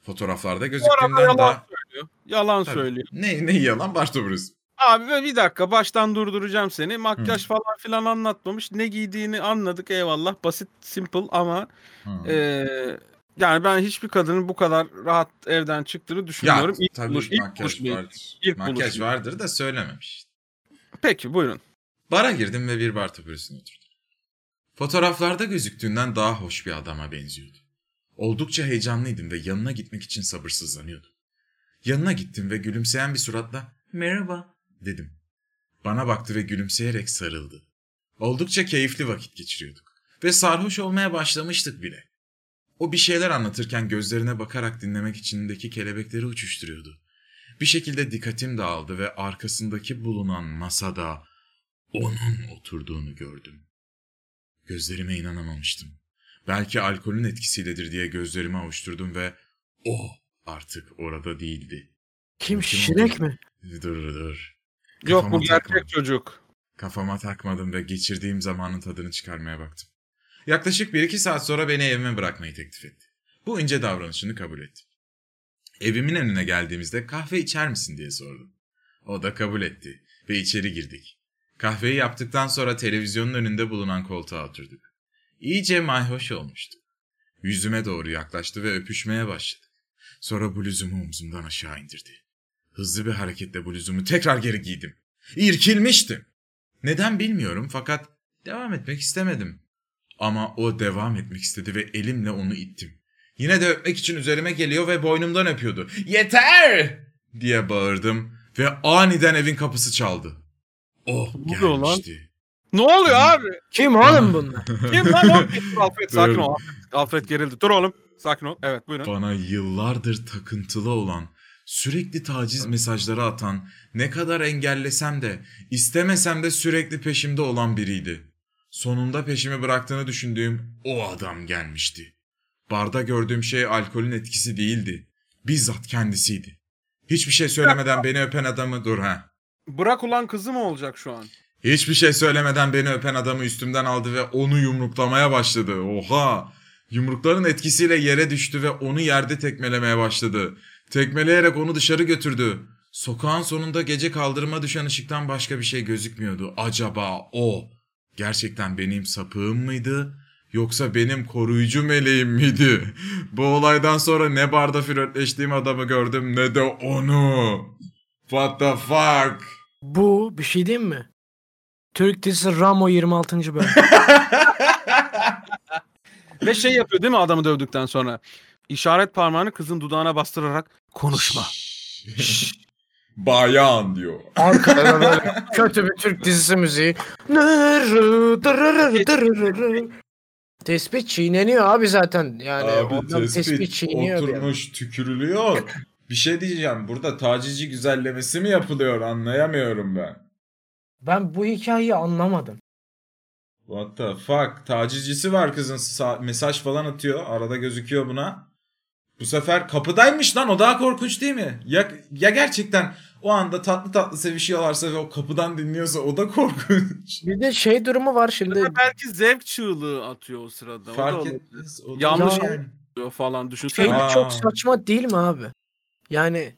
Fotoğraflarda gözüktüğünden yalan daha... söylüyor. Yalan Tabii. söylüyor. Ne, ne yalan bar taburesi. Abi bir dakika baştan durduracağım seni. Makyaj falan filan anlatmamış. Ne giydiğini anladık eyvallah. Basit, simple ama Hı. eee, yani ben hiçbir kadının bu kadar rahat evden çıktığını düşünmüyorum. Ya ilk tabii buluş, ilk makyaj buluş vardır. İlk makyaj buluşma. vardır da söylememiş. Peki buyurun. Bara girdim ve bir bar taburesine oturdum. Fotoğraflarda gözüktüğünden daha hoş bir adama benziyordu. Oldukça heyecanlıydım ve yanına gitmek için sabırsızlanıyordum. Yanına gittim ve gülümseyen bir suratla merhaba dedim. Bana baktı ve gülümseyerek sarıldı. Oldukça keyifli vakit geçiriyorduk ve sarhoş olmaya başlamıştık bile. O bir şeyler anlatırken gözlerine bakarak dinlemek içindeki kelebekleri uçuşturuyordu. Bir şekilde dikkatim dağıldı ve arkasındaki bulunan masada onun oturduğunu gördüm. Gözlerime inanamamıştım. Belki alkolün etkisiyledir diye gözlerimi avuşturdum ve o artık orada değildi. Kim Kim Şirek mi? Dur dur. Yok Kafama bu gerçek takma. çocuk. Kafama takmadım ve geçirdiğim zamanın tadını çıkarmaya baktım. Yaklaşık 1-2 saat sonra beni evime bırakmayı teklif etti. Bu ince davranışını kabul ettim. Evimin önüne geldiğimizde kahve içer misin diye sordum. O da kabul etti ve içeri girdik. Kahveyi yaptıktan sonra televizyonun önünde bulunan koltuğa oturduk. İyice mayhoş olmuştu. Yüzüme doğru yaklaştı ve öpüşmeye başladık. Sonra bluzumu omzumdan aşağı indirdi. Hızlı bir hareketle bluzumu tekrar geri giydim. İrkilmiştim. Neden bilmiyorum fakat devam etmek istemedim. Ama o devam etmek istedi ve elimle onu ittim. Yine de öpmek için üzerime geliyor ve boynumdan öpüyordu. Yeter! diye bağırdım ve aniden evin kapısı çaldı. Oh oluyor lan? gelmişti. Ne oluyor abi? Kim oğlum bunlar? Kim lan o? Dur Alfred sakin ol. Alfred, Alfred gerildi. Dur oğlum. Sakin ol. Evet buyurun. Bana yıllardır takıntılı olan, sürekli taciz mesajları atan, ne kadar engellesem de, istemesem de sürekli peşimde olan biriydi. Sonunda peşimi bıraktığını düşündüğüm o adam gelmişti. Barda gördüğüm şey alkolün etkisi değildi. Bizzat kendisiydi. Hiçbir şey söylemeden beni öpen adamı dur ha. Bırak ulan kızı mı olacak şu an? Hiçbir şey söylemeden beni öpen adamı üstümden aldı ve onu yumruklamaya başladı. Oha! Yumrukların etkisiyle yere düştü ve onu yerde tekmelemeye başladı. Tekmeleyerek onu dışarı götürdü. Sokağın sonunda gece kaldırıma düşen ışıktan başka bir şey gözükmüyordu. Acaba o gerçekten benim sapığım mıydı? Yoksa benim koruyucu meleğim miydi? Bu olaydan sonra ne barda flörtleştiğim adamı gördüm ne de onu. What the fuck? Bu bir şey diyeyim mi? Türk dizisi Ramo 26. bölüm. Ve şey yapıyor değil mi adamı dövdükten sonra? İşaret parmağını kızın dudağına bastırarak konuşma. Bayan diyor. Arkada da böyle kötü bir Türk dizisi müziği. Dırırı. Tespih çiğneniyor abi zaten. Yani Abi tespit, tespih çiğniyor. oturmuş tükürülüyor. bir şey diyeceğim. Burada tacizci güzellemesi mi yapılıyor anlayamıyorum ben. Ben bu hikayeyi anlamadım. What the fuck? Tacizcisi var kızın. Sa- mesaj falan atıyor. Arada gözüküyor buna. Bu sefer kapıdaymış lan. O daha korkunç değil mi? Ya, ya gerçekten o anda tatlı tatlı sevişiyorlarsa ve o kapıdan dinliyorsa o da korkunç. Bir de şey durumu var şimdi. Ya belki zevk çığlığı atıyor o sırada. O da Fark etmez. o da Yanlış oluyor falan Şey düşünsene. Aa. çok saçma değil mi abi? Yani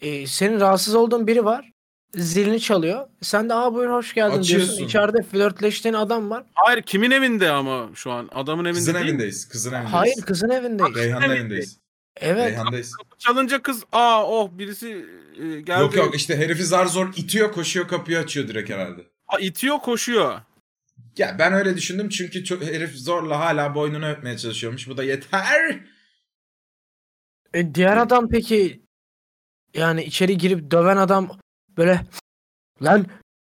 e, senin rahatsız olduğun biri var. Zilini çalıyor. Sen de aa buyur hoş geldin Açıyorsun. diyorsun. İçeride flörtleştiğin adam var. Hayır kimin evinde ama şu an? Adamın evinde Kızın değil evindeyiz. Kızın evindeyiz. Hayır kızın evindeyiz. Reyhan'ın evindeyiz. Evet. Reyhan'dayız. Çalınca kız aa oh birisi e, geldi. Yok yok işte herifi zar zor itiyor koşuyor kapıyı açıyor direkt herhalde. Aa, itiyor koşuyor. Ya ben öyle düşündüm çünkü çok, herif zorla hala boynunu öpmeye çalışıyormuş. Bu da yeter. E, diğer adam peki yani içeri girip döven adam böyle lan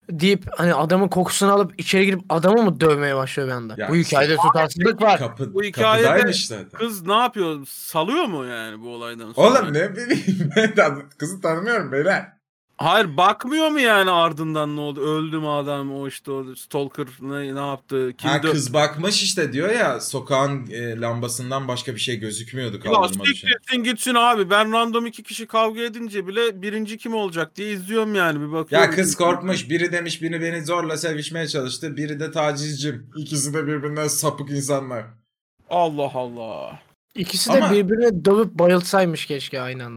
deyip hani adamın kokusunu alıp içeri girip adamı mı dövmeye başlıyor bir anda? Ya Bu hikayede tutarsızlık var. Kapı, Bu hikayede- zaten. Kız ne yapıyor? Salıyor mu yani bu olaydan sonra? Oğlum ne bileyim ben kızı tanımıyorum beyler. Hayır bakmıyor mu yani ardından ne oldu? Öldü mü adam o işte o stalker ne, ne yaptı? Kim Ha kız bakmış işte diyor ya sokağın e, lambasından başka bir şey gözükmüyordu Ya kaldırıma düşen. gitsin abi. Ben random iki kişi kavga edince bile birinci kim olacak diye izliyorum yani bir bakıyorum. Ya kız korkmuş. Biri demiş biri beni zorla sevişmeye çalıştı. Biri de tacizcim. İkisi de birbirinden sapık insanlar. Allah Allah. İkisi Ama- de birbirine dövüp bayılsaymış keşke aynı anda.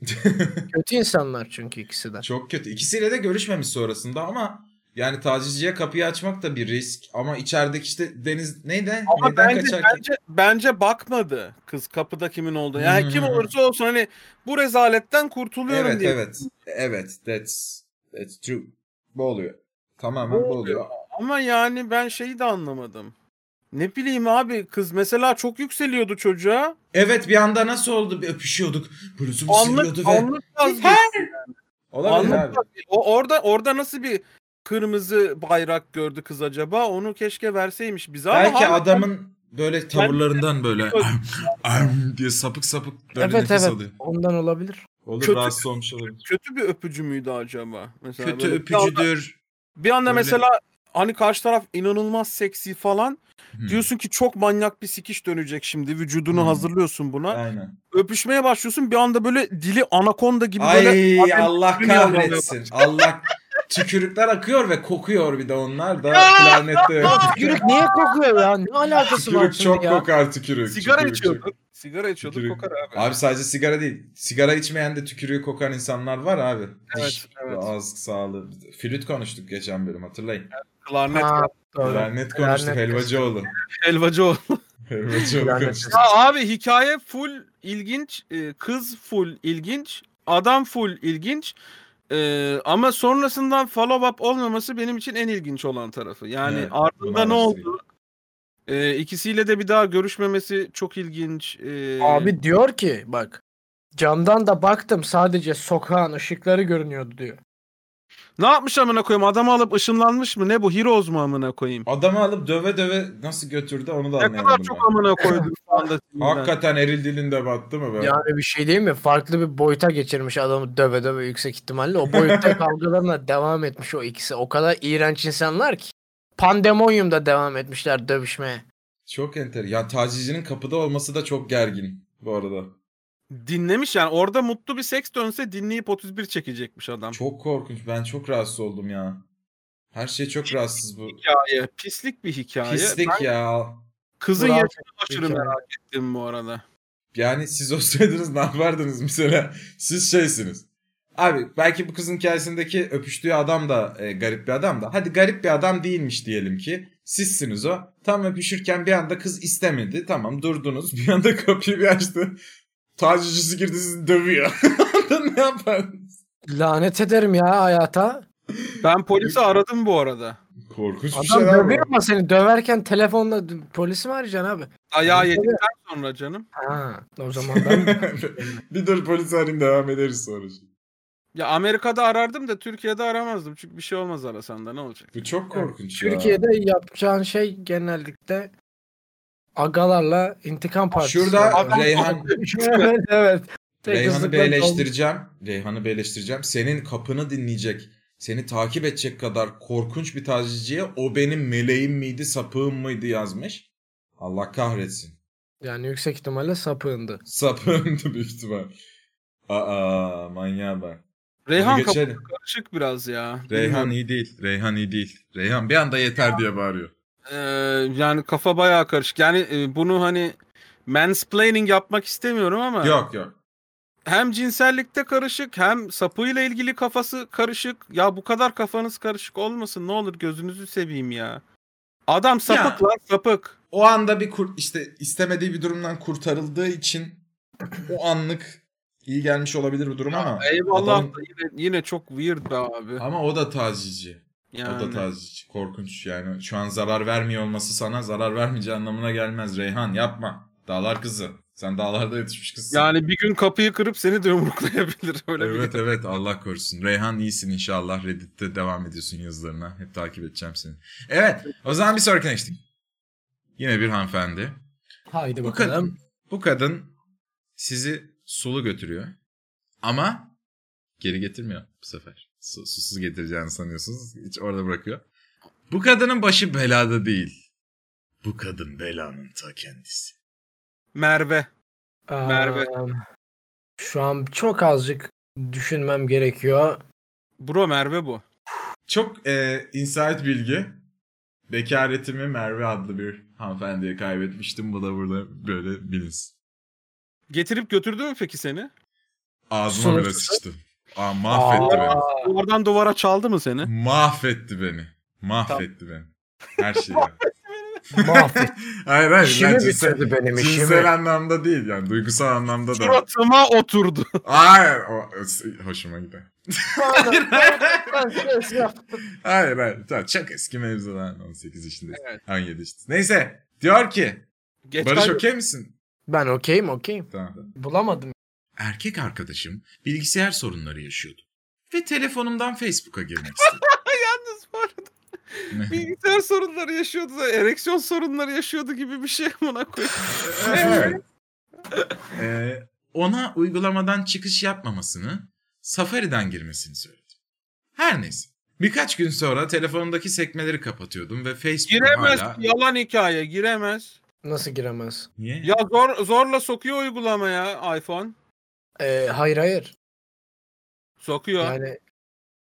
Kötü insanlar çünkü ikisi de. Çok kötü. İkisiyle de görüşmemiş sonrasında ama yani tacizciye kapıyı açmak da bir risk. Ama içerideki işte Deniz neydi? Ama Neden bence, kaçarken? bence, bence bakmadı kız kapıda kimin olduğu. Yani Hmm. kim olursa olsun hani bu rezaletten kurtuluyorum Evet diye. evet. Evet that's that's true. Bu oluyor. Tamamen bu Bu oluyor. Ama yani ben şeyi de anlamadım. Ne bileyim abi kız mesela çok yükseliyordu çocuğa. Evet bir anda nasıl oldu? Bir öpüşüyorduk. Bluzum Anlık ve... anlık vazgeçti. Olabilir Anlık abi. O orada orada nasıl bir kırmızı bayrak gördü kız acaba? Onu keşke verseymiş bize ama Belki hala- adamın böyle tavırlarından böyle. "Arm" diye sapık sapık böyle Evet nefes evet alıyor. ondan olabilir. Olur Kötü- rahatsız olmuş olabilir. kötü bir öpücü müydü acaba? Mesela Kötü böyle bir anda- öpücüdür. Bir anda Böyle- mesela hani karşı taraf inanılmaz seksi falan. Hmm. Diyorsun ki çok manyak bir sikiş dönecek şimdi. Vücudunu Hmm. hazırlıyorsun buna. Aynen. Öpüşmeye başlıyorsun. Bir anda böyle dili anakonda gibi Ay böyle Allah dünya kahretsin. Allah tükürükler akıyor ve kokuyor bir de onlar da klarnette. Tükürük niye kokuyor ya? Ne alakası var Tükürük şimdi çok ya? kokar tükürük. Sigara tükürük çok- içiyorduk. Sigara içiyorduk Tükürük. kokar abi. Abi sadece sigara değil. Sigara içmeyen de tükürüğü kokan insanlar var abi. Evet, Diş, evet. ağız sağlığı. Flüt konuştuk geçen bölüm hatırlayın. Klarnet Ha, doğru. Klarnet konuştuk Klarnet. Helvacıoğlu. helvacı Helvacıoğlu konuştuk. Ya abi hikaye full ilginç, e, kız full ilginç, adam full ilginç. E, ama sonrasından follow up olmaması benim için en ilginç olan tarafı. Yani Evet, ardında ne oldu? E, ikisiyle de bir daha görüşmemesi çok ilginç. E, Abi diyor ki bak camdan da baktım sadece sokağın ışıkları görünüyordu diyor. Ne yapmış amına koyayım? Adamı alıp ışınlanmış mı? Ne bu? Heroes mu amına koyayım? Adamı alıp döve döve nasıl götürdü onu da Ne anlayamadım. kadar çok amına koydum şu anda. sinirden. Hakikaten eril dilinde battı mı be? Yani bir şey değil mi? Farklı bir boyuta geçirmiş adamı döve döve yüksek ihtimalle. O boyutta kavgalarına devam etmiş o ikisi. O kadar iğrenç insanlar ki. Pandemonyumda devam etmişler dövüşmeye. Çok enter. Ya tacizcinin kapıda olması da çok gergin bu arada. Dinlemiş yani orada mutlu bir seks dönse dinleyip 31 çekecekmiş adam. Çok korkunç. Ben çok rahatsız oldum ya. Her şey çok rahatsız bu. hikaye. Pislik bir hikaye. Pislik Ben ya. kızın yaşını aşırı merak ettim bu arada. Yani siz olsaydınız ne yapardınız mesela? Siz şeysiniz. Abi belki bu kızın hikayesindeki öpüştüğü adam da e, garip bir adam da. Hadi garip bir adam değilmiş diyelim ki. Sizsiniz o. Tam öpüşürken bir anda kız istemedi. Tamam durdunuz. Bir anda kapıyı bir açtı. Tacizcisi girdi sizi dövüyor. ne yapardınız? Lanet ederim ya hayata. Ben polisi aradım bu arada. Korkunç bir Adam şeyler dövüyor var. ama seni döverken telefonla polisi mi arayacaksın abi? Ayağı yedikten sonra canım. Ha, o zaman ben bir dur polis arayayım devam ederiz sonra. Ya Amerika'da arardım da Türkiye'de aramazdım. Çünkü bir şey olmaz arasan da ne olacak? Bu çok korkunç ya. Türkiye'de yapacağın şey genellikle agalarla intikam partisi. Şurada Adam- Reyhan evet evet. Tek Reyhan'ı bir eleştireceğim. Reyhan'ı bir eleştireceğim. Senin kapını dinleyecek, seni takip edecek kadar korkunç bir tacizciye o benim meleğim miydi, sapığım mıydı yazmış. Allah kahretsin. Yani yüksek ihtimalle sapığındı. Sapığımdı büyük ihtimal. Aa manyağa bak. Reyhan Hadi kapı geçelim. karışık biraz ya. Reyhan iyi değil. Reyhan iyi değil. Reyhan bir anda yeter diye bağırıyor. Ee, yani kafa bayağı karışık. Yani e, bunu hani mansplaining yapmak istemiyorum ama Yok yok. hem cinsellikte karışık hem sapıyla ilgili kafası karışık. Ya bu kadar kafanız karışık olmasın ne olur gözünüzü seveyim ya. Adam sapık lan sapık. O anda bir kur, işte istemediği bir durumdan kurtarıldığı için o anlık iyi gelmiş olabilir bu durum ama Eyvallah da yine, yine çok weird be abi. ama o da tacizci. Yani. O da tacizci. Korkunç yani. Şu an zarar vermiyor olması sana zarar vermeyeceği anlamına gelmez. Reyhan yapma. Dağlar kızı. Sen dağlarda yetişmiş kızsın. Yani bir gün kapıyı kırıp seni de yumruklayabilir. Öyle evet bir evet Allah korusun. Reyhan iyisin inşallah. Reddit'te devam ediyorsun yazılarına. Hep takip edeceğim seni. Evet o zaman bir sonraki geçtik. Yine bir hanımefendi. Haydi Bu bakalım. kadın, bu kadın sizi sulu götürüyor. Ama geri getirmiyor bu sefer. Su, susuz getireceğini sanıyorsunuz. Hiç orada bırakıyor. Bu kadının başı belada değil. Bu kadın belanın ta kendisi. Merve. Aa, Merve. Şu an çok azıcık düşünmem gerekiyor. Bro Merve bu. Çok e, insight bilgi. Bekaretimi Merve adlı bir hanımefendiye kaybetmiştim. Bu da burada böyle bilinsin. Getirip götürdü mü peki seni? Ağzıma bile Sonuçta- sıçtı. Aa, mahvetti beni. Aa, Duvardan duvara çaldı mı seni? Mahvetti beni. Mahvetti beni. Her şeyi. mahvet. hayır hayır. İşimi ben cinsel, bitirdi benim işimi. cinsel anlamda değil yani. Duygusal anlamda da. Suratıma oturdu. Hayır. O, hoşuma gider. Hayır hayır. Tamam, çok eski mevzular. 18 yaşındayız. Evet. 17 işte. Neyse. Diyor ki. Geç Barış okey misin? ben okeyim okeyim. Tamam. Bulamadım. Erkek arkadaşım bilgisayar sorunları yaşıyordu. Ve telefonumdan Facebook'a girmek istedi. Yalnız bu arada bilgisayar sorunları yaşıyordu da ereksiyon sorunları yaşıyordu gibi bir şey buna koyayım. Evet. Ee, ona uygulamadan çıkış yapmamasını, Safari'den girmesini söyledim. Her neyse. Birkaç gün sonra telefonumdaki sekmeleri kapatıyordum ve Facebook Giremez. hala... Yalan hikaye giremez. Nasıl giremez? Niye? Ya zor zorla sokuyor uygulamaya iPhone. Ee, hayır hayır. Sokuyor. Yani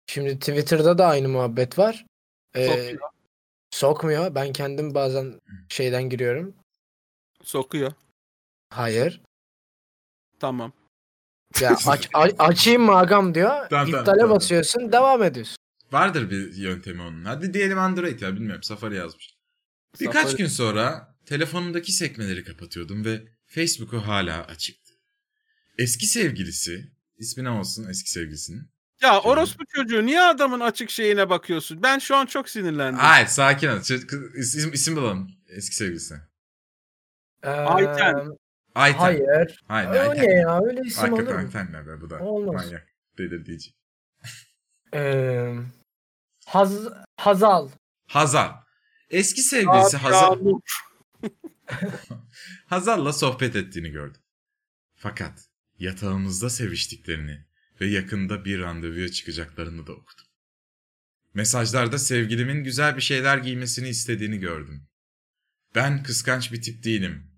Şimdi Twitter'da da aynı muhabbet var. Ee, Sokuyor. sokmuyor. Ben kendim bazen şeyden giriyorum. Sokuyor. Hayır. Tamam. Ya aç, a- açayım mı agam diyor. Tamam, İptale tamam. basıyorsun, devam ediyorsun. Vardır bir yöntemi onun. Hadi diyelim Android ya bilmiyorum Safari yazmış. Birkaç Safari- gün sonra telefonumdaki sekmeleri kapatıyordum ve Facebook'u hala açıktı. Eski sevgilisi, ismi ne olsun eski sevgilisinin? Ya orospu çocuğu niye adamın açık şeyine bakıyorsun? Ben şu an çok sinirlendim. Hayır sakin ol. Ç- kız- İsim, isim bulalım eski sevgilisine. Ee, Ayten. Ayten. Hayır. Hayır. O Ayten. ne ya? Öyle isim olur Hakikaten mu? Ayten ne be bu da. Olmaz. Manyak. Delirtici. Ee, Haz, Hazal. Hazal. Eski sevgilisi Hazal. Hazal'la sohbet ettiğini gördüm. Fakat yatağımızda seviştiklerini ve yakında bir randevuya çıkacaklarını da okudum. Mesajlarda sevgilimin güzel bir şeyler giymesini istediğini gördüm. Ben kıskanç bir tip değilim.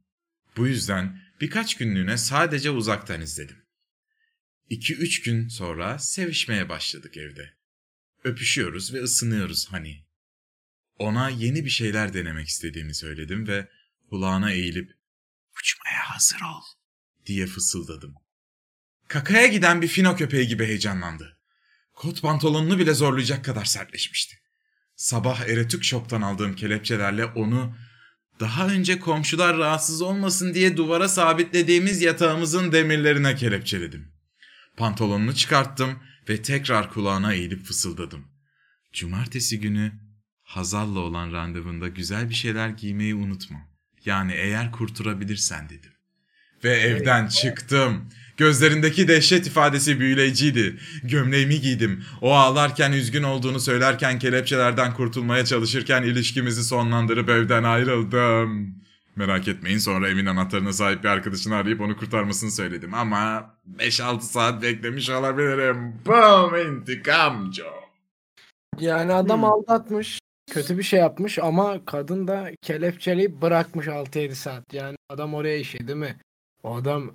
Bu yüzden birkaç günlüğüne sadece uzaktan izledim. 2-3 gün sonra sevişmeye başladık evde. Öpüşüyoruz ve ısınıyoruz hani. Ona yeni bir şeyler denemek istediğimi söyledim ve kulağına eğilip uçmaya hazır ol diye fısıldadım. Kakaya giden bir fino köpeği gibi heyecanlandı. Kot pantolonunu bile zorlayacak kadar sertleşmişti. Sabah Eretük Shop'tan aldığım kelepçelerle onu daha önce komşular rahatsız olmasın diye duvara sabitlediğimiz yatağımızın demirlerine kelepçeledim. Pantolonunu çıkarttım ve tekrar kulağına eğilip fısıldadım. Cumartesi günü Hazal'la olan randevunda güzel bir şeyler giymeyi unutma. Yani eğer kurtarabilirsen dedim. Ve evden çıktım. Gözlerindeki dehşet ifadesi büyüleyiciydi. Gömleğimi giydim. O ağlarken üzgün olduğunu söylerken kelepçelerden kurtulmaya çalışırken ilişkimizi sonlandırıp evden ayrıldım. Merak etmeyin sonra evin anahtarına sahip bir arkadaşını arayıp onu kurtarmasını söyledim. Ama 5-6 saat beklemiş olabilirim. Boom intikam Joe. Yani adam Hmm. aldatmış. Kötü bir şey yapmış ama kadın da kelepçeleyip bırakmış 6-7 saat. Yani adam oraya işi değil mi? O adam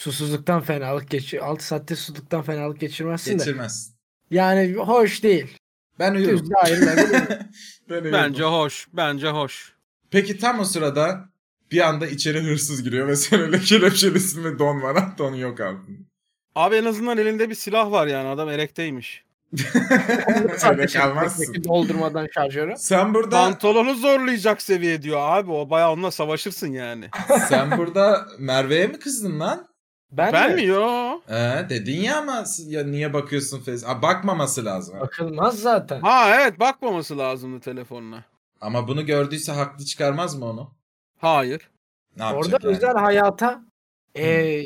susuzluktan fenalık geçir 6 saatte susuzluktan fenalık geçirmezsin de. Geçirmez. Yani hoş değil. Ben uyurum. Ben uyurum. Bence hoş. Bence hoş. Peki tam o sırada bir anda içeri hırsız giriyor ve sen öyle kelepçelisin ve don var. Don yok abi. Abi en azından elinde bir silah var yani adam erekteymiş. öyle kalmazsın. Peki doldurmadan şarjörü. Sen burada Pantolonu zorlayacak seviye diyor abi. O bayağı onunla savaşırsın yani. sen burada Merve'ye mi kızdın lan? Ben, ben de mi yo? Ee, dedin ya ama ya niye bakıyorsun Fez? Aa, bakmaması lazım. bakılmaz zaten. Ha evet bakmaması lazımdı telefonuna. Ama bunu gördüyse haklı çıkarmaz mı onu? Hayır. Ne Orada yani? özel hayata e,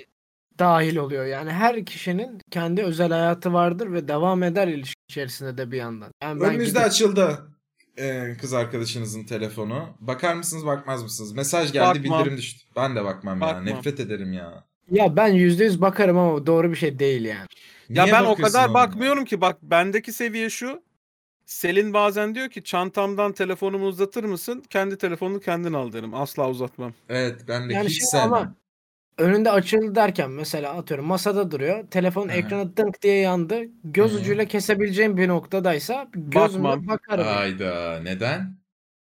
dahil oluyor. Yani her kişinin kendi özel hayatı vardır ve devam eder ilişki içerisinde de bir yandan. Yani Önünüzde gidip- açıldı ee, kız arkadaşınızın telefonu. Bakar mısınız bakmaz mısınız? Mesaj geldi Bakmam. bildirim düştü. Ben de bakmam, ya. Bakmam. Nefret ederim ya. Ya ben yüzde yüz bakarım ama doğru bir şey değil yani. Ya Niye ben o kadar oğlum? bakmıyorum ki. Bak bendeki seviye şu. Selin bazen diyor ki çantamdan telefonumu uzatır mısın? Kendi telefonunu kendin al derim. Asla uzatmam. Evet ben de Yani hiç şey sevmem. ama önünde açıldı derken mesela atıyorum masada duruyor. Telefon Hı. ekranı dınk diye yandı. Göz Hı. ucuyla kesebileceğim bir noktadaysa gözümle Bakmam. bakarım. Ayda neden?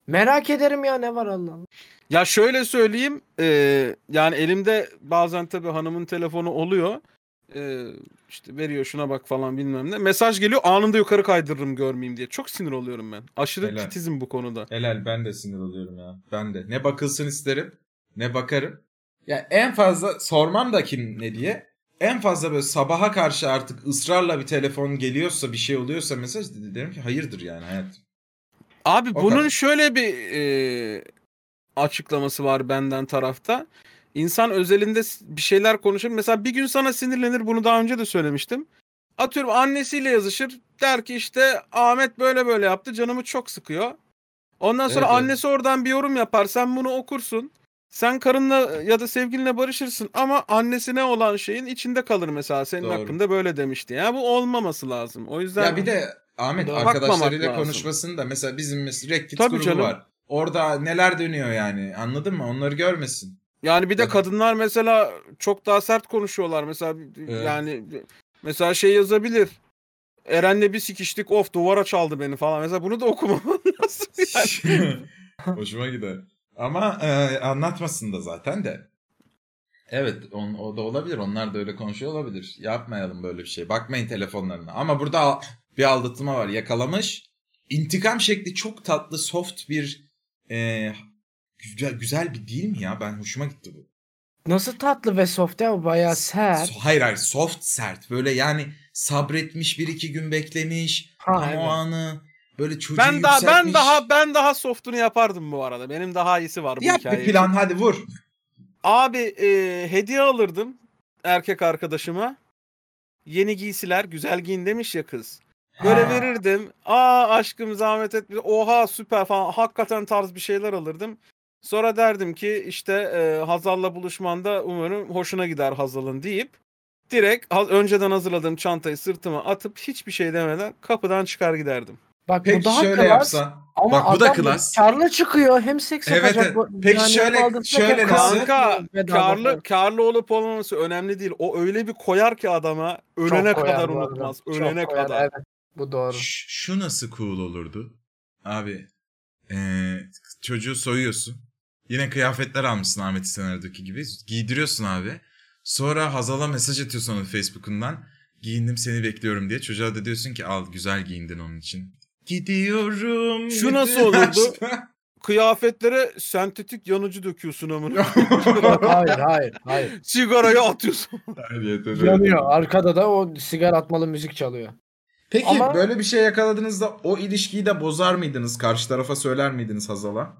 Merak ederim ya ne var Allah Allah. Ya şöyle söyleyeyim. e, yani elimde bazen tabii hanımın telefonu oluyor. E, işte veriyor şuna bak falan bilmem ne. Mesaj geliyor anında yukarı kaydırırım görmeyeyim diye. Çok sinir oluyorum ben. Aşırı Helal. titizim bu konuda. Helal ben de sinir oluyorum ya. Ben de. Ne bakılsın isterim ne bakarım. Ya en fazla sormam da kim ne diye. En fazla böyle sabaha karşı artık ısrarla bir telefon geliyorsa bir şey oluyorsa mesaj derim ki hayırdır yani hayat. Abi O bunun kadar. şöyle bir e, açıklaması var benden tarafta. İnsan özelinde bir şeyler konuşur. Mesela bir gün sana sinirlenir. Bunu daha önce de söylemiştim. Atıyorum annesiyle yazışır. Der ki işte Ahmet böyle böyle yaptı. Canımı çok sıkıyor. Ondan sonra Evet, evet. annesi oradan bir yorum yapar. Sen bunu okursun. Sen karınla ya da sevgilinle barışırsın ama annesine olan şeyin içinde kalır mesela. Senin Doğru. hakkında böyle demişti. Ya bu olmaması lazım. O yüzden Ya bir de Ahmet arkadaşlarıyla lazım. konuşmasın da mesela bizim mesela Reddit Tabii grubu canım. var. Orada neler dönüyor yani anladın mı? Onları görmesin. Yani bir de kadınlar mesela çok daha sert konuşuyorlar. Mesela Evet. yani mesela şey yazabilir. Eren'le bir sikiştik of duvara çaldı beni falan. Mesela bunu da okumam lazım yani. Hoşuma gider. Ama e, anlatmasın da zaten de. Evet on, o da olabilir. Onlar da öyle konuşuyor olabilir. Yapmayalım böyle bir şey. Bakmayın telefonlarına. Ama burada bir aldatma var. Yakalamış. İntikam şekli çok tatlı, soft bir e, güzel, güzel bir değil mi ya? Ben hoşuma gitti bu. Nasıl tatlı ve soft ya bayağı sert. So- hayır hayır soft sert. Böyle yani sabretmiş bir iki gün beklemiş. Ha, Tam evet. o anı böyle çocuğu Ben daha ben yükseltmiş. daha ben daha softunu yapardım bu arada. Benim daha iyisi var bu Yap bir plan hadi vur. Abi e, hediye alırdım erkek arkadaşıma. Yeni giysiler güzel giyin demiş ya kız. Böyle Ha. verirdim. Aa aşkım zahmet etme. Oha süper falan. Hakikaten tarz bir şeyler alırdım. Sonra derdim ki işte e, Hazal'la buluşmanda umarım hoşuna gider Hazal'ın deyip direkt ha- önceden hazırladığım çantayı sırtıma atıp hiçbir şey demeden kapıdan çıkar giderdim. Bak bu Peki daha şöyle klas. yapsa. Ama Bak bu da klas. Karlı çıkıyor. Hem seks Evet, yapacak. evet. bu- Peki yani şöyle- şöyle nasıl? Kanka karlı karlı olup olmaması önemli değil. O öyle bir koyar ki adama ölene kadar bu unutmaz. Ölene koyar, kadar. Evet, bu doğru. Ş- şu nasıl cool olurdu? Abi eee, çocuğu soyuyorsun. Yine kıyafetler almışsın Ahmet Sener'deki gibi. Giydiriyorsun abi. Sonra Hazal'a mesaj atıyorsun onun Facebook'undan. Giyindim seni bekliyorum diye. Çocuğa da diyorsun ki al güzel giyindin onun için. Gidiyorum. Şu nasıl olurdu? Kıyafetlere sentetik yanıcı döküyorsun amına. hayır hayır hayır. Sigarayı atıyorsun. Yanıyor. Arkada da o sigara atmalı müzik çalıyor. Peki Ama- böyle bir şey yakaladığınızda o ilişkiyi de bozar mıydınız? Karşı tarafa söyler miydiniz Hazal'a?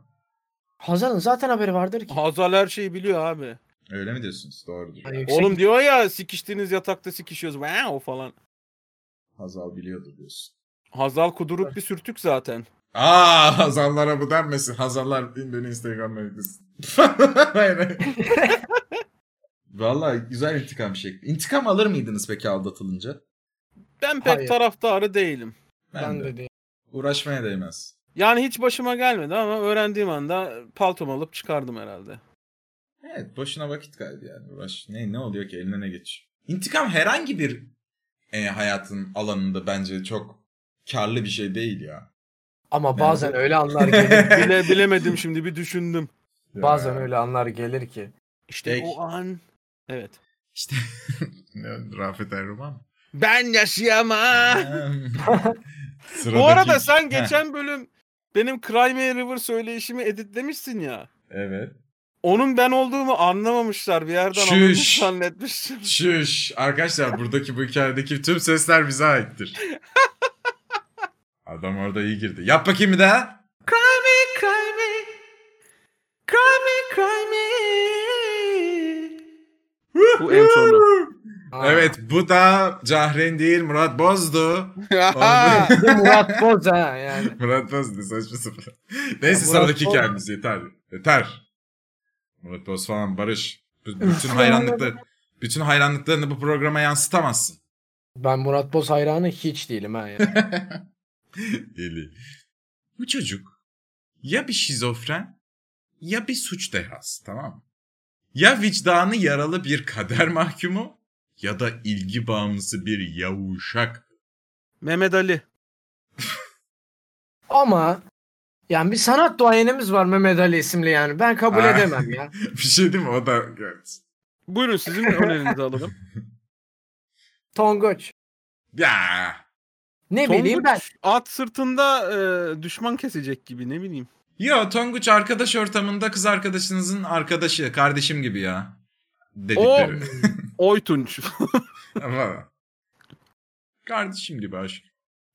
Hazal'ın zaten haberi vardır ki. Hazal her şeyi biliyor abi. Öyle mi diyorsunuz? Doğrudur. Hani yüksek- Oğlum diyor ya sikiştiğiniz yatakta sikişiyoruz. Wow falan. Hazal biliyordur diyorsun. Hazal kuduruk bir sürtük zaten. Aa Hazallara bu denmesin. Hazallar bin beni Instagram'da eklesin. Vallahi güzel intikam şekli. İntikam alır mıydınız peki aldatılınca? Ben pek Hayır. taraftarı değilim. Ben de değil. Uğraşmaya değmez. Yani hiç başıma gelmedi ama öğrendiğim anda paltomu alıp çıkardım herhalde. Evet boşuna vakit kaybı yani. Uğraş. Ne, ne oluyor ki eline ne geç? İntikam herhangi bir e, hayatın alanında bence çok karlı bir şey değil ya. Ama bazen öyle anlar gelir. Bile bilemedim şimdi bir düşündüm. bazen öyle anlar gelir ki. İşte Peki. o an. Evet. İşte ne, Rafet Erroman mı? Ben yaşayamam. Sıradaki- Bu arada sen geçen bölüm benim Cry Me a River söyleyişimi editlemişsin ya. Evet. Onun ben olduğumu anlamamışlar. Bir yerden Şüş. alınmış zannetmiştim. Şuş. Arkadaşlar buradaki bu hikayedeki tüm sesler bize aittir. Adam orada iyi girdi. Yap bakayım bir daha. Cry me, cry me. Cry me, cry me. Bu en sonu. Aa. Evet bu da Cahren değil Murat Boz'du. Murat Boz ha yani. Murat Boz'du saçma sapan. Neyse Ya sıradaki Boz- hikayemiz yeter. Yeter. Murat Boz falan Barış. Bütün hayranlıklar, bütün hayranlıklarını bu programa yansıtamazsın. Ben Murat Boz hayranı hiç değilim ha yani. Deli. Bu çocuk ya bir şizofren ya bir suç dehası tamam mı? Ya vicdanı yaralı bir kader mahkumu ya da ilgi bağımlısı bir yavuşak. Mehmet Ali. Ama yani bir sanat duayenimiz var Mehmet Ali isimli yani. Ben kabul Ah. edemem ya. bir şey değil mi? O da evet. Buyurun sizin önerinizi alalım. Tonguç. Ya Ne bileyim ben. Tonguç at sırtında e, düşman kesecek gibi ne bileyim. Yo Tonguç arkadaş ortamında kız arkadaşınızın arkadaşı, kardeşim gibi ya. O Dedikleri. Oytunç. Ama kardeşim gibi aşk.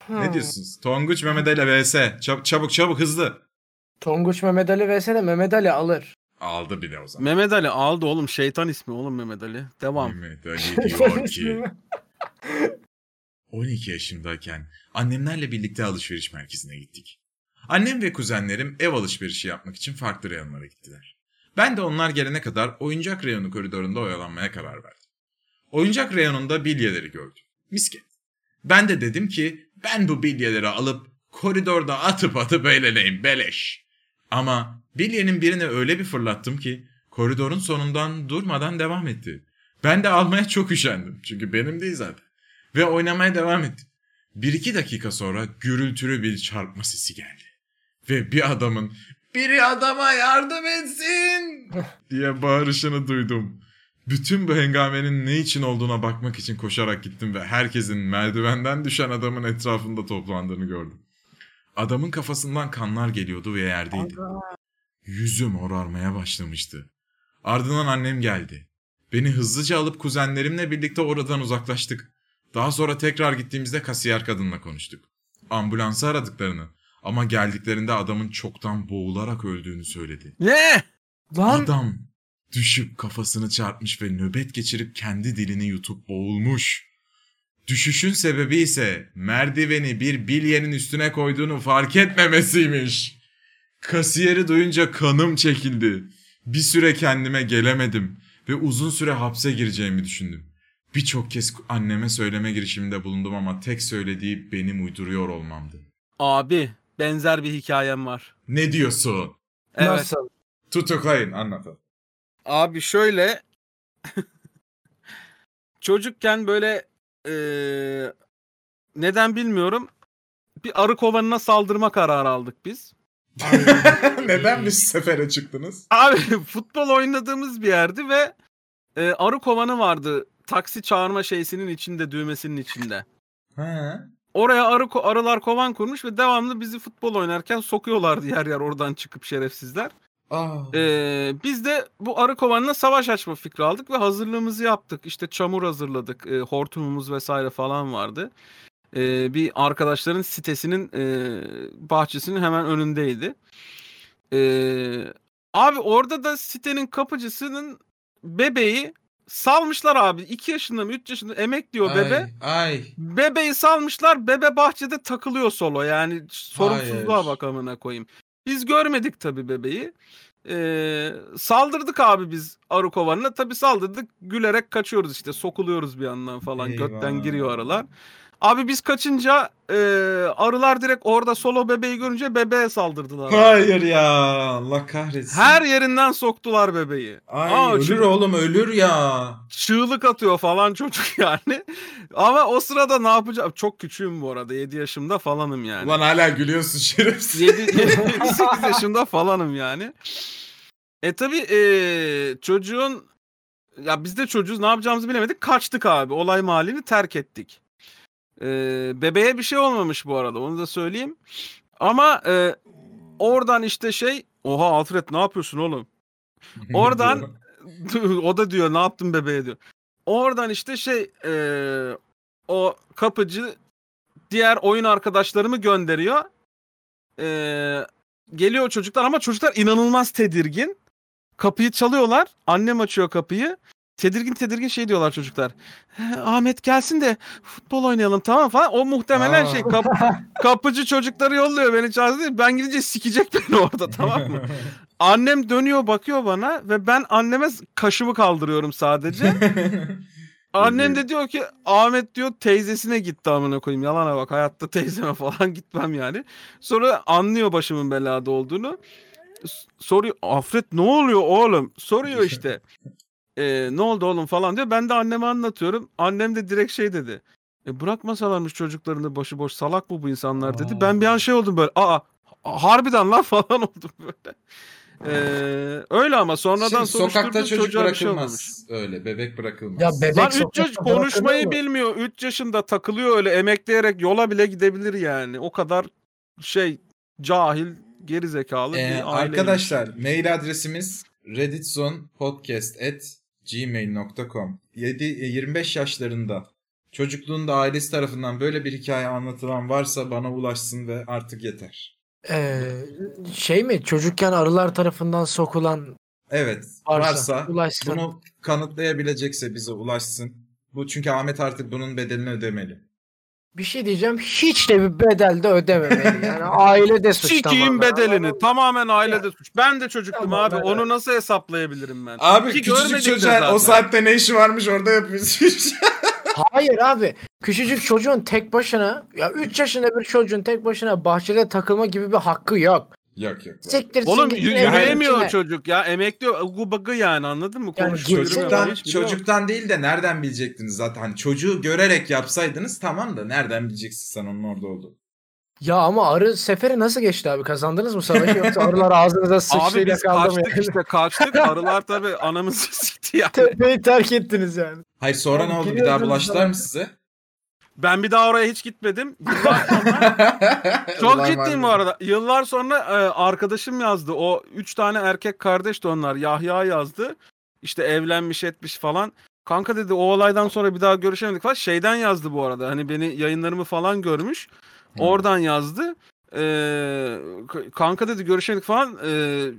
Ha. Ne diyorsunuz? Tonguç Mehmet Ali vs. Çab- çabuk çabuk hızlı. Tonguç Mehmet Ali vs de Mehmet Ali alır. Aldı bile o zaman. Mehmet Ali aldı oğlum şeytan ismi oğlum Mehmet Ali. Devam. Mehmet Ali diyor ki 12 yaşımdayken annemlerle birlikte alışveriş merkezine gittik. Annem ve kuzenlerim ev alışverişi yapmak için farklı reyonlara gittiler. Ben de onlar gelene kadar oyuncak reyonu koridorunda oyalanmaya karar verdim. Oyuncak reyonunda bilyeleri gördüm. Misket. Ben de dedim ki ben bu bilyeleri alıp koridorda atıp atıp eğleneyim beleş. Ama bilyenin birini öyle bir fırlattım ki koridorun sonundan durmadan devam etti. Ben de almaya çok üşendim çünkü benim değil zaten. Ve oynamaya devam ettim. Bir iki dakika sonra gürültülü bir çarpma sesi geldi. Ve bir adamın biri adama yardım etsin diye bağırışını duydum. Bütün bu hengamenin ne için olduğuna bakmak için koşarak gittim ve herkesin merdivenden düşen adamın etrafında toplandığını gördüm. Adamın kafasından kanlar geliyordu ve yerdeydi. Yüzü morarmaya başlamıştı. Ardından annem geldi. Beni hızlıca alıp kuzenlerimle birlikte oradan uzaklaştık. Daha sonra tekrar gittiğimizde kasiyer kadınla konuştuk. Ambulansı aradıklarını ama geldiklerinde adamın çoktan boğularak öldüğünü söyledi. Ne? Lan Adam düşüp kafasını çarpmış ve nöbet geçirip kendi dilini yutup boğulmuş. Düşüşün sebebi ise merdiveni bir bilyenin üstüne koyduğunu fark etmemesiymiş. Kasiyeri duyunca kanım çekildi. Bir süre kendime gelemedim ve uzun süre hapse gireceğimi düşündüm. Birçok kez anneme söyleme girişiminde bulundum ama tek söylediği benim uyduruyor olmamdı. abi benzer bir hikayem var. Ne diyorsun? Evet. Nasıl? Tutuklayın anlatalım. Abi şöyle çocukken böyle eee, neden bilmiyorum bir arı kovanına saldırma kararı aldık biz. Neden bir sefere çıktınız? Abi futbol oynadığımız bir yerdi ve e, arı kovanı vardı. Taksi çağırma şeysinin içinde, düğmesinin içinde. Ha. Oraya arı arılar kovan kurmuş ve devamlı bizi futbol oynarken sokuyorlardı yer yer oradan çıkıp şerefsizler. Aa. Ee, biz de bu arı kovanına savaş açma fikri aldık ve hazırlığımızı yaptık. İşte çamur hazırladık, e, hortumumuz vesaire falan vardı. Ee, bir arkadaşların sitesinin e, bahçesinin hemen önündeydi. Ee, abi orada da sitenin kapıcısının bebeği salmışlar abi. 2 yaşında mı 3 yaşında emekliyor bebe. Ay. Bebeği salmışlar. Bebe bahçede takılıyor solo. Yani sorumsuzluğa bak amına koyayım. Biz görmedik tabii bebeği. Ee, saldırdık abi biz arı kovanına. Tabii saldırdık. Gülerek kaçıyoruz işte. Sokuluyoruz bir yandan falan. Eyvah. Götten giriyor arılar. Abi biz kaçınca e, arılar direkt orada solo bebeği görünce bebeğe saldırdılar. Hayır ya. Allah kahretsin. Her yerinden soktular bebeği. Ay Aa, ölür şimdi- oğlum ölür ya. çığlık atıyor falan çocuk yani. Ama o sırada ne yapacağım? Çok küçüğüm bu arada. 7 yaşımda falanım yani. Ulan hala gülüyorsun şerefsiz. 7-8 yaşında falanım yani. E tabi çocuğun ya biz de çocuğuz ne yapacağımızı bilemedik. Kaçtık abi. Olay mahallini terk ettik. E, bebeğe bir şey olmamış bu arada onu da söyleyeyim. Ama e, oradan işte şey oha Alfred ne yapıyorsun oğlum? Oradan o da diyor ne yaptın bebeğe diyor. Oradan işte şey eee, o kapıcı diğer oyun arkadaşlarımı gönderiyor. Eee, geliyor çocuklar ama çocuklar inanılmaz tedirgin. Kapıyı çalıyorlar. Annem açıyor kapıyı. Tedirgin tedirgin şey diyorlar çocuklar. "He, Ahmet gelsin de futbol oynayalım tamam falan. O muhtemelen Aa. şey kap- kapıcı çocukları yolluyor beni çağırsın diye. Ben gidince sikecek beni orada tamam mı? Annem dönüyor bakıyor bana ve ben anneme kaşımı kaldırıyorum sadece. Annem de diyor ki Ahmet diyor teyzesine gitti amına koyayım. Yalana bak hayatta teyzeme falan gitmem yani. Sonra anlıyor başımın belada olduğunu. Soruyor Afret ne oluyor oğlum? Soruyor işte. "E, ne oldu oğlum falan diyor. Ben de anneme anlatıyorum. Annem de direkt şey dedi. E bırakmasalarmış çocuklarını başıboş salak mı bu insanlar dedi. Ben bir an şey oldum böyle. Aa harbiden lan falan oldum böyle. Ee, öyle ama sonradan Şimdi sokakta çocuk şey bırakılmaz. Öyle bebek bırakılmaz. Ya bebek Lan 3 sokakta yaş konuşmayı bilmiyor. 3 yaşında takılıyor öyle emekleyerek yola bile gidebilir yani. O kadar şey cahil geri zekalı Ee, bir aile. arkadaşlar mail adresimiz redditzonepodcast@gmail.com 7 25 yaşlarında çocukluğunda ailesi tarafından böyle bir hikaye anlatılan varsa bana ulaşsın ve artık yeter. Ee, şey mi çocukken arılar tarafından sokulan Evet, varsa, varsa ulaşsın. bunu kanıtlayabilecekse bize ulaşsın. Bu çünkü Ahmet artık bunun bedelini ödemeli. Bir şey diyeceğim hiç de bir bedel de ödememeli. Yani aile de suç Sikiyim tamamen. bedelini. Tamamen ailede suç. Ben de çocuktum Tamam, abi. evet. Onu nasıl hesaplayabilirim ben? Abi Ki küçücük çocuğa o saatte ne işi varmış orada yapıyorsun. Hayır abi. Küçücük çocuğun tek başına ya 3 yaşında bir çocuğun tek başına bahçede takılma gibi bir hakkı yok. Yok yok. Siktirsin Oğlum y- yürüyemiyor içine. çocuk ya. Emekli ugu bug'ı yani anladın mı? Yani Konuşuyor, çocuktan- Çocuktan, hiç biliyor. çocuktan değil de nereden bilecektiniz zaten? Hani çocuğu görerek yapsaydınız tamam da nereden bileceksin sen onun orada olduğunu? Ya ama arı seferi nasıl geçti abi? Kazandınız mı savaşı yoksa arılar ağzınıza Abi sıçrayla biz kaldı mı? kaçtık işte kaçtık. Arılar tabii anamızı sikti yani. Tepeyi terk ettiniz yani. Hayır sonra ne oldu? Bir daha giriyordunuz bulaştılar mı size? Ben bir daha oraya hiç gitmedim. Yıllar sonra Çok ciddiyim bu arada. Yıllar sonra e, arkadaşım yazdı. O üç tane erkek kardeşti onlar. Yahya yazdı. İşte evlenmiş etmiş falan. Kanka dedi o olaydan sonra bir daha görüşemedik falan. Şeyden yazdı bu arada. Hani beni yayınlarımı falan görmüş. Oradan yazdı. Ee, kanka dedi görüşemedik falan. Ee,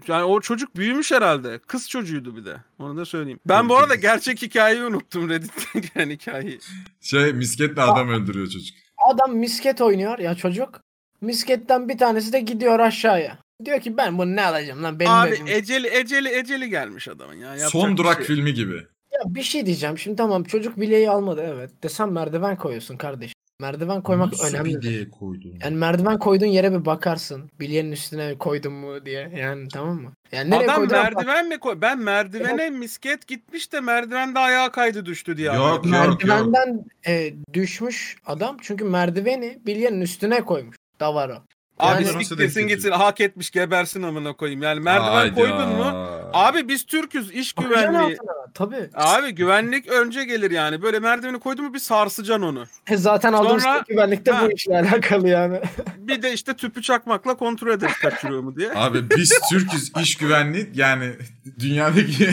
yani o çocuk büyümüş herhalde. Kız çocuğuydu bir de. Onu da söyleyeyim. Ben bu arada gerçek hikayeyi unuttum. Reddit'ten gelen hikayeyi. Şey misketle adam öldürüyor çocuk. Adam misket oynuyor ya çocuk. Misketten bir tanesi de gidiyor aşağıya. Diyor ki ben bunu ne alacağım lan benim Abi evim. eceli eceli eceli gelmiş adamın ya. Yapacak Son durak şey. filmi gibi. Ya bir şey diyeceğim. Şimdi tamam çocuk bileği almadı evet. Desem merdiven koyuyorsun kardeşim. Merdiven koymak Nasıl önemli. bir koydun? Yani merdiven koyduğun yere bir bakarsın. Bilyenin üstüne koydun mu diye. Yani tamam mı? Yani nereye Adam bak. merdiven mi koy? Ben merdivene misket gitmiş de merdivende ayağa kaydı düştü diye. Yok, anladım. yok. Merdivenden e, düşmüş adam çünkü merdiveni bilyenin üstüne koymuş. Davaro. Abi Yani- siktirsin gitsin hak etmiş gebersin amına koyayım. Yani merdiven Hayda. koydun mu? Abi biz Türk'üz iş güvenliği. Tabii. Abi güvenlik önce gelir yani. Böyle merdiveni koydun mu bir sarsacaksın onu. E, Zaten aldığımız Sonra- güvenlikte Ha. bu işle alakalı yani. Bir de işte tüpü çakmakla kontrol ederiz kaçırıyor mu diye. Abi biz Türk'üz iş güvenliği yani dünyadaki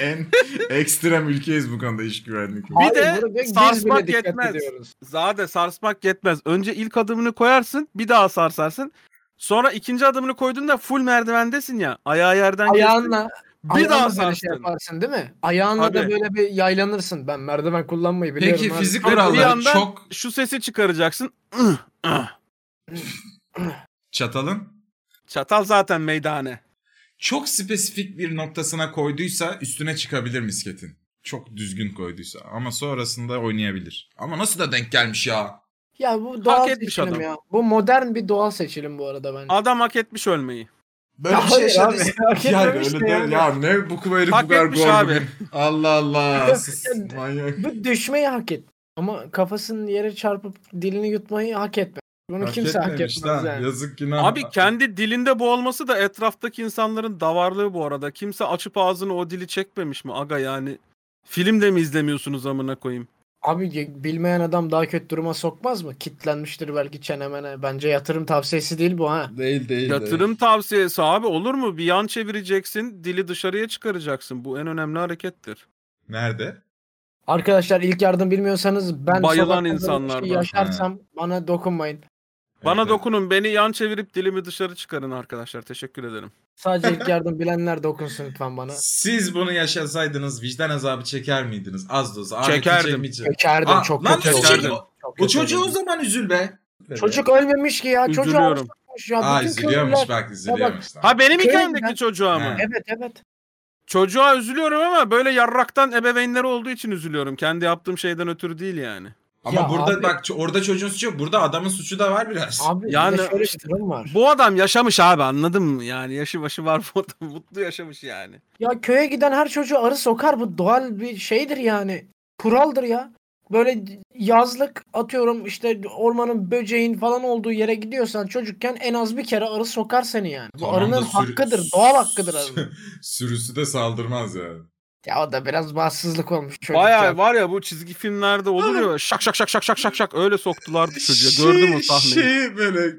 en ekstrem ülkeyiz bu konuda iş güvenliği. Bir Abi de sarsmak yetmez. ediyoruz. Zaten sarsmak yetmez. Önce ilk adımını koyarsın bir daha sarsarsın. Sonra ikinci adımını koyduğunda full merdivendesin ya. Ayağı yerden. Ayağınla Bir ayağınla daha böyle şey sarsın. yaparsın değil mi? Ayağınla da Tabii. böyle bir yaylanırsın. Ben merdiven kullanmayı biliyorum. Peki abi. fizik Sonra bir kuralları yandan- çok Şu sesi çıkaracaksın. çatalın Çatal zaten meydane. çok spesifik bir noktasına koyduysa üstüne çıkabilir misketin. Çok düzgün koyduysa ama sonrasında oynayabilir. Ama nasıl da denk gelmiş ya? Ya bu doğal etmiş seçilim adam. ya. Bu modern bir doğal seçilim bu arada bence. Adam hak etmiş ölmeyi. Böyle Ya bir şey yaşadıysa. hak Ya etmemiş öyle de de yani. ya ne bu bu Hak kadar etmiş gol abi. bugün. Allah Allah. Sus, Yani- manyak. Bu düşmeyi hak et. Ama kafasının yere çarpıp dilini yutmayı hak etmez. Bunu Hak kimse hak etmez lan. yani. Yazık günah. Abi kendi dilinde boğulması da etraftaki insanların davarlığı bu arada. Kimse açıp ağzını o dili çekmemiş mi aga yani? Filmde mi izlemiyorsunuz amına koyayım? Abi bilmeyen adam daha kötü duruma sokmaz mı? Kitlenmiştir belki çenemene. Bence yatırım tavsiyesi değil bu ha. Değil değil. Yatırım tavsiyesi abi olur mu? Bir yan çevireceksin, dili dışarıya çıkaracaksın. Bu en önemli harekettir. Nerede? Arkadaşlar ilk yardım bilmiyorsanız ben Bayılan insanlardan. şey yaşarsam bana dokunmayın. Bana Evet. dokunun, beni yan çevirip dilimi dışarı çıkarın arkadaşlar. Teşekkür ederim. Sadece ilk yardım bilenler dokunsun lütfen bana. Siz bunu yaşasaydınız vicdan azabı çeker miydiniz? Az da olsa. Çekerdim. Kökerdim Aa, çok lan kötü? Çok O çocuğu o zaman üzül be. Çocuk ölmemiş ki ya. Üzülüyorum. alışmış ya. Aa üzülüyormuş köylüler- bak üzülüyormuş. Ha benim hikayemdeki ben. çocuğa mı? Evet evet. Çocuğa üzülüyorum ama böyle yarraktan ebeveynleri olduğu için üzülüyorum. Kendi yaptığım şeyden ötürü değil yani. Ama Ya burada abi- bak orada çocuğun suçu yok. Burada adamın suçu da var biraz. Abi Yani şöyle işte- bir durum var. Bu adam yaşamış abi anladın mı? Yani yaşı başı var bu adam. Mutlu yaşamış yani. Ya köye giden her çocuğu arı sokar bu doğal bir şeydir yani. Kuraldır ya. Böyle yazlık atıyorum işte ormanın böceğin falan olduğu yere gidiyorsan çocukken en az bir kere arı sokar seni yani. Bu Tamam da arının sürü- hakkıdır. Doğal hakkıdır arının. Sürüsü de saldırmaz yani. Ya o da biraz bahtsızlık olmuş çocuk. Baya var ya bu çizgi filmlerde olur ya şak şak şak şak şak şak şak öyle soktulardı çocuğa. Gördüm o sahneyi. Şey böyle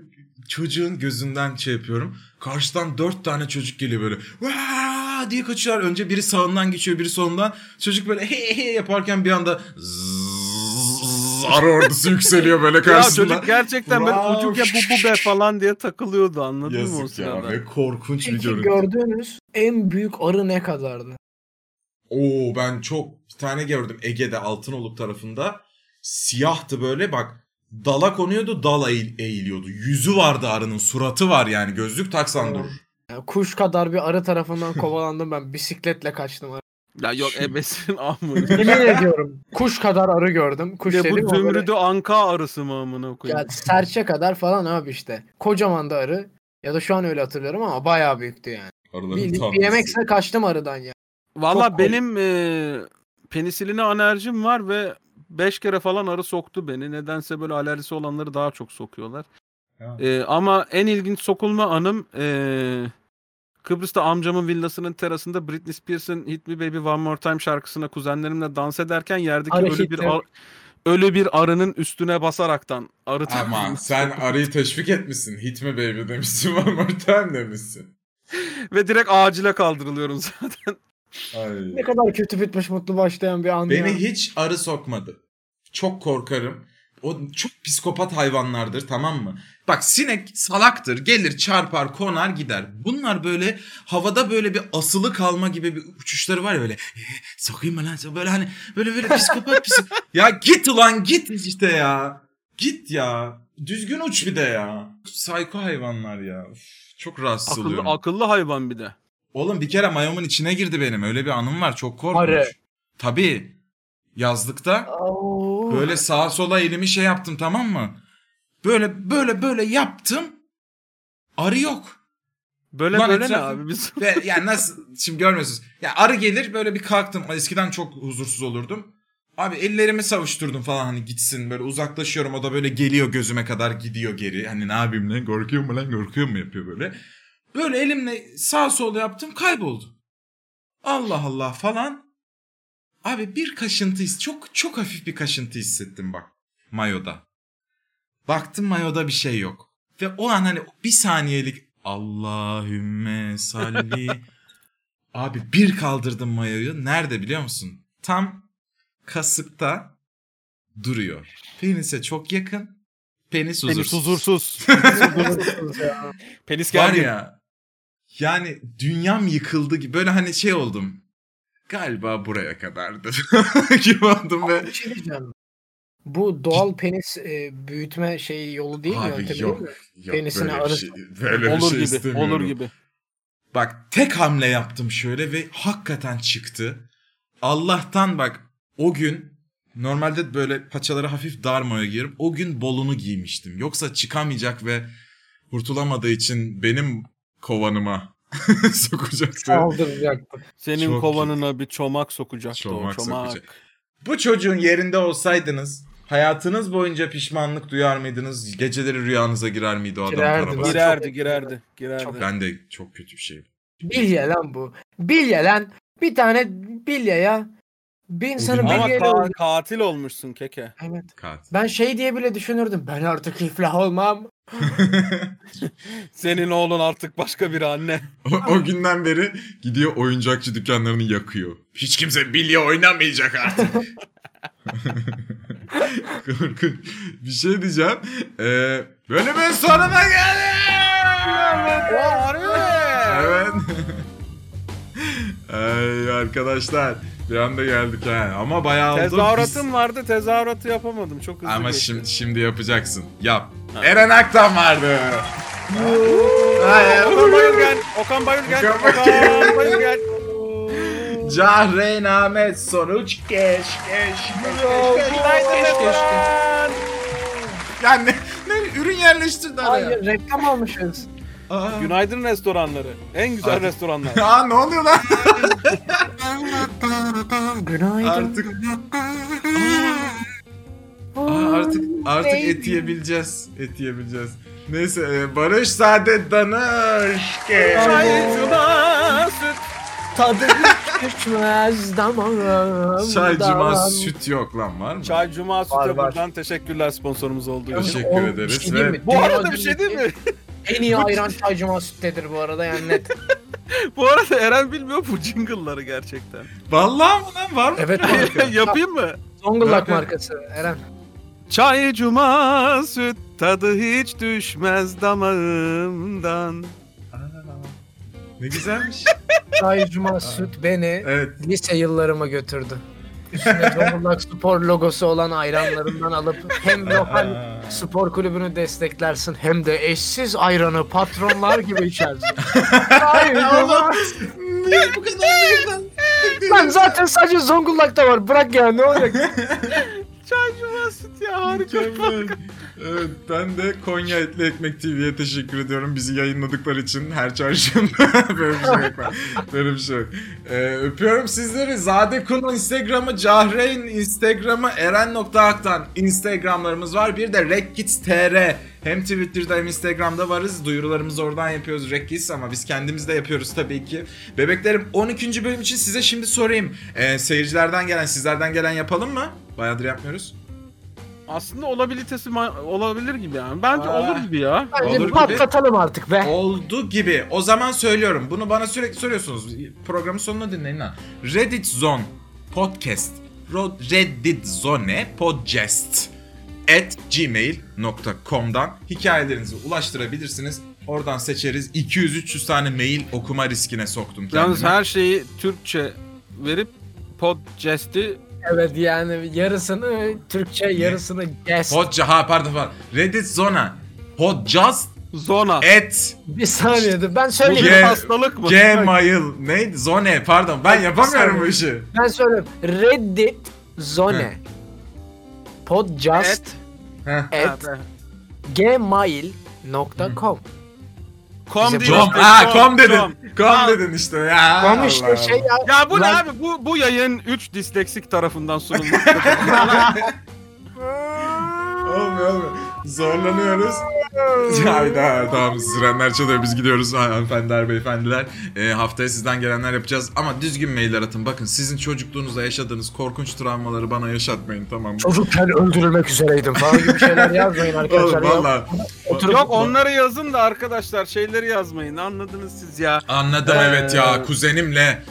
çocuğun gözünden şey yapıyorum. Karşıdan dört tane çocuk geliyor böyle. Vaa diye kaçıyorlar. Önce biri sağından geçiyor biri solundan. Çocuk böyle he he yaparken bir anda zzzz, arı ordusu yükseliyor böyle Ya karşısında. çocuk gerçekten böyle çocuk ya bu bu be falan diye takılıyordu anladın mı o Yazık ya sırada? ne korkunç bir Peki görüntü. gördüğünüz en büyük arı ne kadardı? Oo ben çok bir tane gördüm Ege'de Altınoluk tarafında. Siyahtı böyle bak dala konuyordu dal eğil- eğiliyordu. Yüzü vardı arının suratı var yani gözlük taksan Evet. durur. Ya kuş kadar bir arı tarafından kovalandım ben. Bisikletle kaçtım. Ya yok ebesin amına. Yemin ediyorum. Kuş kadar arı gördüm. Kuş Ya bu o böyle- zümrüdü anka arısı mı amına Ya koyayım? serçe kadar falan abi işte. Kocaman da arı. Ya da şu an öyle hatırlıyorum ama bayağı büyüktü yani. Arıların Bir, bir yemekse kaçtım arıdan ya. Valla Çok benim e, penisiline alerjim var ve 5 kere falan arı soktu beni. Nedense böyle alerjisi olanları daha çok sokuyorlar. Ya. E, ama en ilginç sokulma anım e, Kıbrıs'ta amcamın villasının terasında Britney Spears'ın Hit Me Baby One More Time şarkısına kuzenlerimle dans ederken yerdeki ölü bir ar- ölü bir arının üstüne basaraktan arı Ama sen arıyı teşvik etmişsin. Hit mi baby demişsin. One more time demişsin. ve direkt acile kaldırılıyorum zaten. Ay. Ne kadar kötü bitmiş mutlu başlayan bir an Beni ya. hiç arı sokmadı. Çok korkarım. O çok psikopat hayvanlardır tamam mı? Bak sinek salaktır. Gelir çarpar konar gider. Bunlar böyle havada böyle bir asılı kalma gibi bir uçuşları var ya böyle. "Eh, sokayım mı lan? Böyle hani böyle böyle psikopat psik. ya git ulan git işte ya. Git ya. Düzgün uç bir de ya. Sayko hayvanlar ya. Üf, çok rahatsız Akıllı, oluyorum. akıllı hayvan bir de. Oğlum bir kere mayomun içine girdi benim. Öyle bir anım var. Çok korkunç. Arı. Tabii. Yazlıkta Oo. böyle sağa sola elimi şey yaptım tamam mı? Böyle böyle böyle yaptım. Arı yok. Böyle Ulan böyle ne etrafı- abi biz? Ve yani nasıl şimdi görmüyorsunuz. Ya arı gelir böyle bir kalktım. Eskiden çok huzursuz olurdum. Abi ellerimi savuşturdum falan hani gitsin böyle uzaklaşıyorum o da böyle geliyor gözüme kadar gidiyor geri. Hani ne yapayım lan korkuyor mu lan korkuyor mu yapıyor böyle. Böyle elimle sağ sol yaptım kayboldu. Allah Allah falan. Abi bir kaşıntı his çok çok hafif bir kaşıntı hissettim bak mayoda. Baktım mayoda bir şey yok. Ve o an hani bir saniyelik Allahümme salli. Abi bir kaldırdım mayoyu. Nerede biliyor musun? Tam kasıkta duruyor. Penise çok yakın. Penis huzursuz. Penis huzursuz. Ya. Penis Var geldi. ya. Yani dünyam yıkıldı gibi. Böyle hani şey oldum. Galiba buraya kadardır. gibi oldum ve... Bir şey diyeceğim. Bu doğal penis e, büyütme şey yolu değil mi? Abi Yöntemi yok. değil mi? Yok Penisine böyle bir arı şey. Böyle bir Olur şey gibi. istemiyorum. Olur gibi. Bak tek hamle yaptım şöyle ve hakikaten çıktı. Allah'tan bak o gün normalde böyle paçaları hafif dar mayo giyerim. O gün bolunu giymiştim. Yoksa çıkamayacak ve kurtulamadığı için benim kovanıma sokacaktı. Saldıracaktım. Senin Çok kovanına bir çomak sokacaktı Çomak o çomak. sokacak. Bu çocuğun yerinde olsaydınız hayatınız boyunca pişmanlık duyar mıydınız? Geceleri rüyanıza girer miydi o adam Girerdi. Girerdi girerdi. Girerdi. Ben de çok kötü bir şey. Bilye lan bu. Bilye lan. Bir tane bilyeye bir insanın Ama bilyeyle ka- katil olmuşsun keke. Evet. Katil. Ben şey diye bile düşünürdüm. Ben artık iflah olmam. Senin oğlun artık başka bir anne. O, o günden beri gidiyor oyuncakçı dükkanlarını yakıyor. Hiç kimse bilye oynamayacak artık. Korkunç. Bir şey diyeceğim. Ee, bölümün sonuna geldik. Evet. Ay arkadaşlar bir anda geldik ha. Ama bayağı oldu. Tezahüratım vardı tezahüratı yapamadım. Çok Biz- hızlı Ama geçti. şimdi şimdi yapacaksın. Yap. Eren Aktan vardı. Hayır. Okan Bayülgen. Okan Bayülgen. Okan Okan Bayülgen. Cahreyn Ahmet sonuç geç geç geç geç. Yani ne, ne ürün yerleştirdi araya. Hayır reklam almışız. Aa. Günaydın restoranları. En güzel Artık- restoranlar. Aa ne oluyor lan? Günaydın. Artık Aa, artık artık et yiyebileceğiz. Et yiyebileceğiz. Neyse e, Barış Saadet Danış. Çay, cuma, süt. Tadı hiç düşmez damağımdan. Çay cuma süt yok lan var mı? Çay Cuma Süt'e Var, var. buradan teşekkürler sponsorumuz olduğu için. Teşekkür Oğlum, ederiz şey ve- mi? Bu arada bir şey değil mi? En iyi ayran çay cuma süttedir bu arada yani net. Bu arada Eren bilmiyor bu jingle'ları gerçekten. Vallahi mı lan var mı? Evet. Yapayım mı? Zonguldak markası Eren. Çay cuma süt tadı hiç düşmez damağımdan. Ne güzelmiş. Çay cuma süt beni evet. lise yıllarıma götürdü. Üstüne Zonguldak spor logosu olan ayranlarından alıp hem lokal Aa. spor kulübünü desteklersin hem de eşsiz ayranı patronlar gibi içersin. Çay cuma. Niye bu kadar büyük lan? Zaten sadece Zonguldak'ta var. Bırak ya ne olacak? Çay süt ya harika. Evet, ben de Konya Etli Ekmek TV'ye teşekkür ediyorum. Bizi yayınladıkları için her çarşamba. böyle bir şey yok. Böyle bir şey yok. Ee, öpüyorum sizleri. Zade Kun Instagram'ı, Cahreyn Instagram'ı, Eren.aktan Instagram'larımız var. Bir de Rekkits.tr hem Twitter'da hem Instagram'da varız. Duyurularımızı oradan yapıyoruz Rekkits ama biz kendimiz de yapıyoruz tabii ki. Bebeklerim 12. bölüm için size şimdi sorayım. Ee, seyircilerden gelen, sizlerden gelen yapalım mı? Bayağıdır yapmıyoruz. Aslında olabilitesi ma- olabilir gibi yani. Bence Aa. olur gibi ya. Bence Olur bir gibi. patlatalım artık be. Oldu gibi. O zaman söylüyorum. Bunu bana sürekli soruyorsunuz. Programın sonuna dinleyin ha. Reddit Zone Podcast Ro- Reddit Zone Podcast at gmail.com'dan hikayelerinizi ulaştırabilirsiniz. Oradan seçeriz. 200-300 tane mail okuma riskine soktum kendimi. Yalnız her şeyi Türkçe verip podcast'i Evet yani yarısını Türkçe yarısını guest. Podca ha pardon pardon. Reddit Zona Podcast zona. at Bir saniye dur ben söyleyeyim. Ge- hastalık mı? Gmail neydi? Zone pardon ben yapamıyorum bu işi. Ben söyleyeyim. Reddit Zone. Podcast at Evet. gmail.com Com Bize değil Com, ha com, dedin. com. Dedin işte ya. Com işte Allah şey ya. Ya bu ne abi? Bu bu yayın 3 disleksik tarafından sunulmuş. Olmuyor olmuyor. Zorlanıyoruz. Hayda tamam sirenler çalıyor biz gidiyoruz hanımefendiler beyefendiler. Ee, haftaya sizden gelenler yapacağız ama düzgün mailler atın. Bakın sizin çocukluğunuzda yaşadığınız korkunç travmaları bana yaşatmayın tamam mı? Çocukken öldürülmek üzereydim falan gibi şeyler yazmayın arkadaşlar. Oğlum ya. valla Oturup Yok onları yazın da arkadaşlar şeyleri yazmayın. Anladınız siz ya. anladım Ee, evet ya kuzenimle.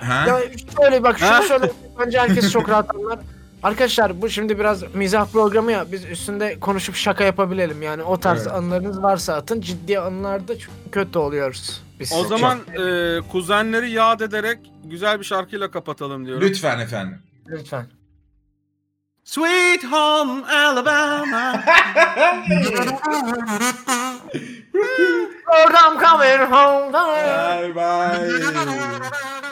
Ha? Ya şöyle bak şunu Ha? söyle. Bence herkes çok rahat anlar. Arkadaşlar bu şimdi biraz mizah programı ya biz üstünde konuşup şaka yapabilelim yani o tarz Evet. anılarınız varsa atın ciddi anılarda çok kötü oluyoruz. Biz O zaman e, kuzenleri yad ederek güzel bir şarkıyla kapatalım diyorum. Lütfen efendim. lütfen. Sweet Home Alabama. Program coming home. Bye bye.